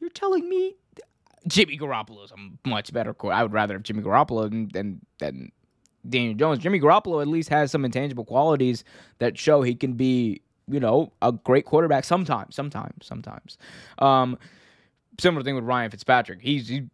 You're telling me Jimmy Garoppolo is a much better core. I would rather have Jimmy Garoppolo than, than, than Daniel Jones. Jimmy Garoppolo at least has some intangible qualities that show he can be, you know, a great quarterback sometimes, sometimes, sometimes. Um, similar thing with Ryan Fitzpatrick. He's he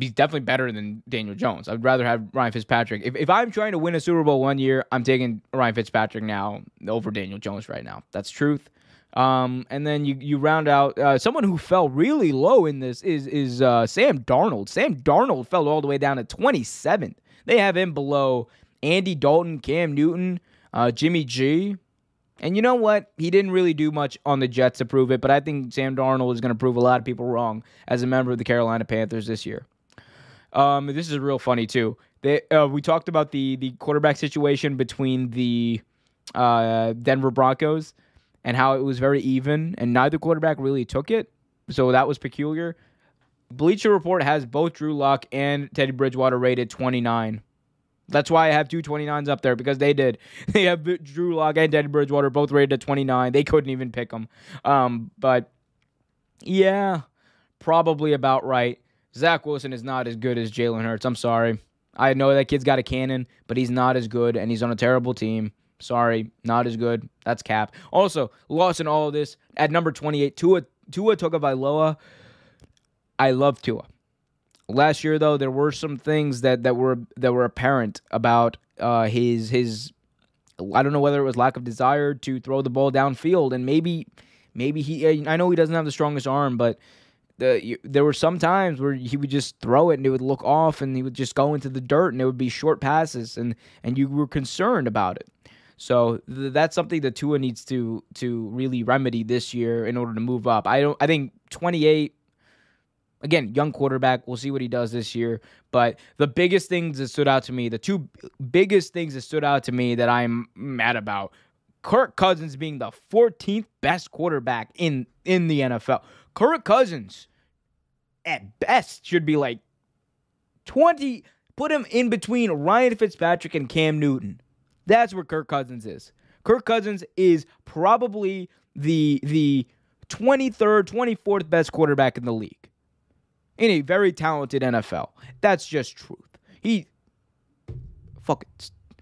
he's definitely better than Daniel Jones. I'd rather have Ryan Fitzpatrick. If, if I'm trying to win a Super Bowl one year, I'm taking Ryan Fitzpatrick now over Daniel Jones right now. That's truth. Um, and then you you round out uh, someone who fell really low in this is is uh, Sam Darnold. Sam Darnold fell all the way down to 27th. They have him below Andy Dalton, Cam Newton, uh, Jimmy G. And you know what? He didn't really do much on the Jets to prove it, but I think Sam Darnold is going to prove a lot of people wrong as a member of the Carolina Panthers this year. Um, this is real funny too. They, uh, we talked about the the quarterback situation between the uh, Denver Broncos and how it was very even, and neither quarterback really took it. So that was peculiar. Bleacher Report has both Drew Lock and Teddy Bridgewater rated 29. That's why I have two 29s up there because they did. They have Drew Lock and Teddy Bridgewater both rated at 29. They couldn't even pick them. Um, but yeah, probably about right. Zach Wilson is not as good as Jalen Hurts. I'm sorry. I know that kid's got a cannon, but he's not as good, and he's on a terrible team. Sorry, not as good. That's cap. Also, lost in all of this at number 28, Tua Tua Tagovailoa. I love Tua. Last year, though, there were some things that, that were that were apparent about uh, his his. I don't know whether it was lack of desire to throw the ball downfield, and maybe maybe he. I know he doesn't have the strongest arm, but the there were some times where he would just throw it and it would look off, and he would just go into the dirt, and it would be short passes, and and you were concerned about it. So th- that's something that Tua needs to to really remedy this year in order to move up. I don't. I think 28 Again, young quarterback. We'll see what he does this year. But the biggest things that stood out to me, the two biggest things that stood out to me that I'm mad about, Kirk Cousins being the 14th best quarterback in in the NFL. Kirk Cousins, at best, should be like 20. Put him in between Ryan Fitzpatrick and Cam Newton. That's where Kirk Cousins is. Kirk Cousins is probably the the 23rd, 24th best quarterback in the league in a very talented NFL. That's just truth. He fucking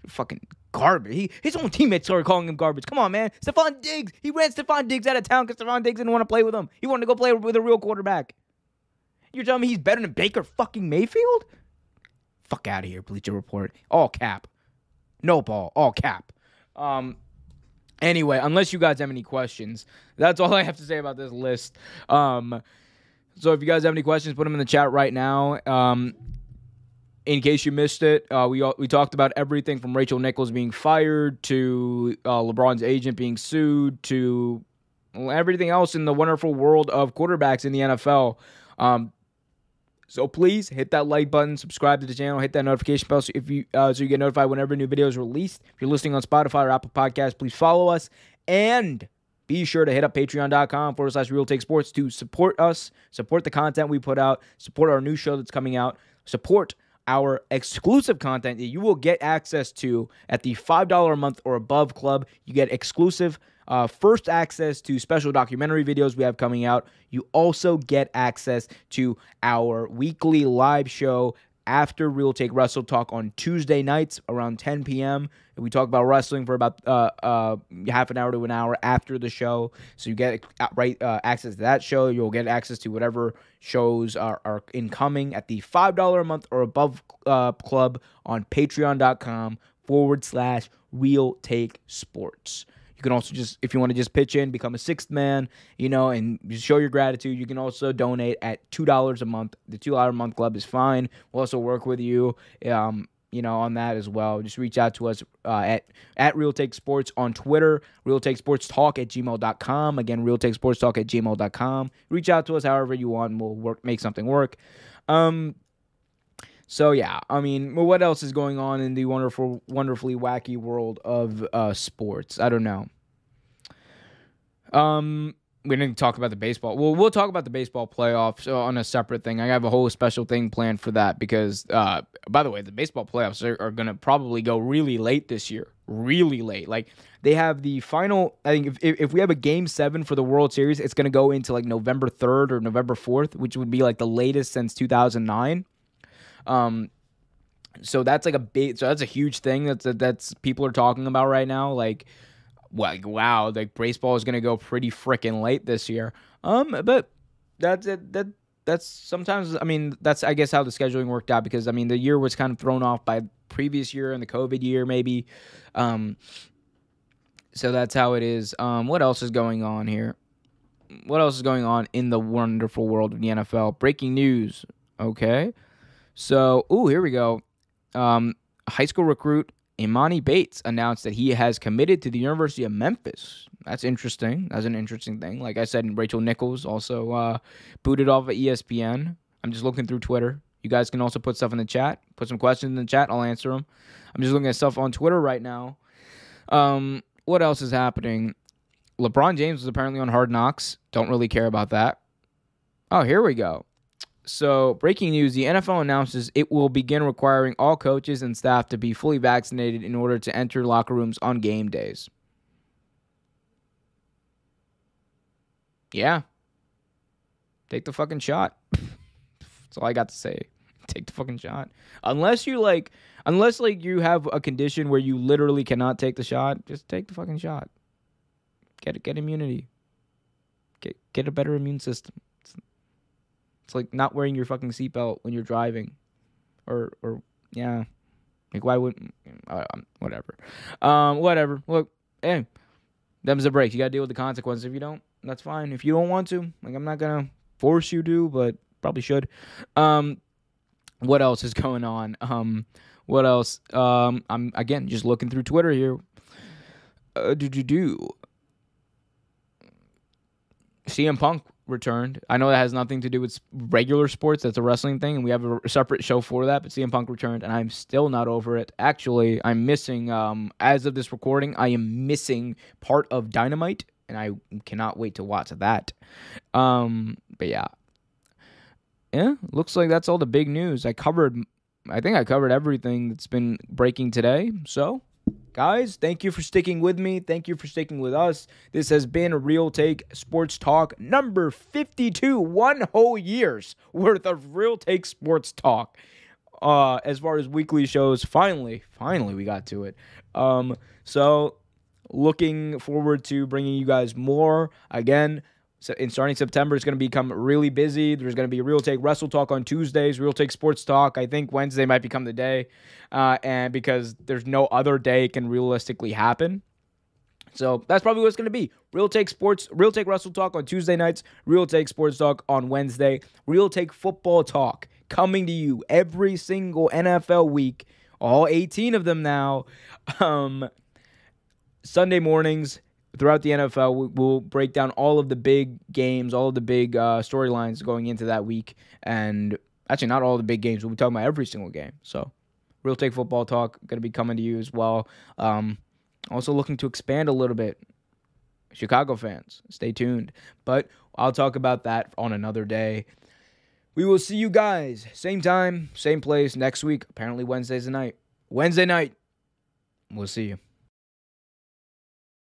fucking garbage. He, his own teammates started calling him garbage. Come on, man. Stefon Diggs. He ran Stefon Diggs out of town because Stefon Diggs didn't want to play with him. He wanted to go play with a real quarterback. You're telling me he's better than Baker fucking Mayfield? Fuck out of here, Bleacher Report. All cap. No ball. All cap. Um. Anyway, unless you guys have any questions, that's all I have to say about this list. Um. So if you guys have any questions, put them in the chat right now. Um, in case you missed it, uh, we we talked about everything from Rachel Nichols being fired to uh, LeBron's agent being sued to everything else in the wonderful world of quarterbacks in the NFL. Um, so please hit that like button, subscribe to the channel, hit that notification bell so if you uh, so you get notified whenever a new videos are released. If you're listening on Spotify or Apple Podcasts, please follow us and be sure to hit up patreon.com forward slash real take sports to support us, support the content we put out, support our new show that's coming out, support our exclusive content that you will get access to at the $5 a month or above club. You get exclusive uh, first access to special documentary videos we have coming out. You also get access to our weekly live show after Real Take Wrestle Talk on Tuesday nights around 10 p.m. We talk about wrestling for about uh, uh, half an hour to an hour after the show. So you get uh, right uh, access to that show. You'll get access to whatever shows are, are incoming at the $5 a month or above uh, club on patreon.com forward slash Real Take Sports. You can also just, if you want to just pitch in, become a sixth man, you know, and show your gratitude. You can also donate at two dollars a month. The two dollar a month club is fine. We'll also work with you. Um, you know, on that as well. Just reach out to us uh, at at Real Take Sports on Twitter, Real Take Sports Talk at gmail.com. Again, Real Take Sports Talk at gmail.com. Reach out to us however you want, and we'll work make something work. Um, so yeah, I mean, what else is going on in the wonderful, wonderfully wacky world of uh, sports? I don't know. Um, we didn't talk about the baseball. Well, we'll talk about the baseball playoffs on a separate thing. I have a whole special thing planned for that because, uh, by the way, the baseball playoffs are, are going to probably go really late this year. Really late. Like they have the final. I think if if we have a game seven for the World Series, it's going to go into like November third or November fourth, which would be like the latest since two thousand nine. Um, so that's like a big. So that's a huge thing that's that's people are talking about right now. Like like wow, like baseball is gonna go pretty freaking late this year. Um, but that's it. That that's sometimes. I mean, that's I guess how the scheduling worked out because I mean the year was kind of thrown off by previous year and the COVID year maybe. Um, so that's how it is. Um, what else is going on here? What else is going on in the wonderful world of the NFL? Breaking news. Okay, so ooh, here we go. Um, high school recruit Emoni Bates announced that he has committed to the University of Memphis. That's interesting. That's an interesting thing. Like I said, Rachel Nichols also uh, booted off of ESPN. I'm just looking through Twitter. You guys can also put stuff in the chat. Put some questions in the chat. I'll answer them. I'm just looking at stuff on Twitter right now. Um, what else is happening? LeBron James was apparently on Hard Knocks. Don't really care about that. Oh, here we go. So, breaking news the NFL announces it will begin requiring all coaches and staff to be fully vaccinated in order to enter locker rooms on game days. Yeah. Take the fucking shot. That's all I got to say. Take the fucking shot. Unless you like unless like you have a condition where you literally cannot take the shot, just take the fucking shot. Get get immunity. Get get a better immune system. It's like not wearing your fucking seatbelt when you're driving, or or yeah, like why wouldn't uh, whatever, um whatever. Look, hey, them's the breaks. You gotta deal with the consequences. If you don't, that's fine. If you don't want to, like I'm not gonna force you to, but probably should. Um, what else is going on? Um, what else? Um, I'm again just looking through Twitter here. Uh, do do do. CM Punk returned. I know that has nothing to do with regular sports. That's a wrestling thing, and we have a separate show for that. But CM Punk returned, and I'm still not over it. Actually, I'm missing. Um, as of this recording, I am missing part of Dynamite, and I cannot wait to watch that. Um, but yeah, yeah, looks like that's all the big news. I covered. I think I covered everything that's been breaking today. So Guys, thank you for sticking with me. Thank you for sticking with us. This has been Real Take Sports Talk number 52, one whole year's worth of Real Take Sports Talk. Uh, as far as weekly shows, finally, finally we got to it. Um, so looking forward to bringing you guys more. Again, so in starting September, it's going to become really busy. There's going to be Real Take Wrestle Talk on Tuesdays, Real Take Sports Talk. I think Wednesday might become the day, uh, and because there's no other day can realistically happen. So that's probably what it's going to be. Real Take Sports, Real Take Wrestle Talk on Tuesday nights, Real Take Sports Talk on Wednesday, Real Take Football Talk coming to you every single NFL week, all 18 of them now. Um, Sunday mornings throughout the NFL, we'll break down all of the big games, all of the big uh, storylines going into that week. And actually, not all the big games. We'll be talking about every single game. So, Real Take Football Talk going to be coming to you as well. Um, also, looking to expand a little bit. Chicago fans, stay tuned. But I'll talk about that on another day. We will see you guys, same time, same place next week. Apparently, Wednesday's the night. Wednesday night. We'll see you.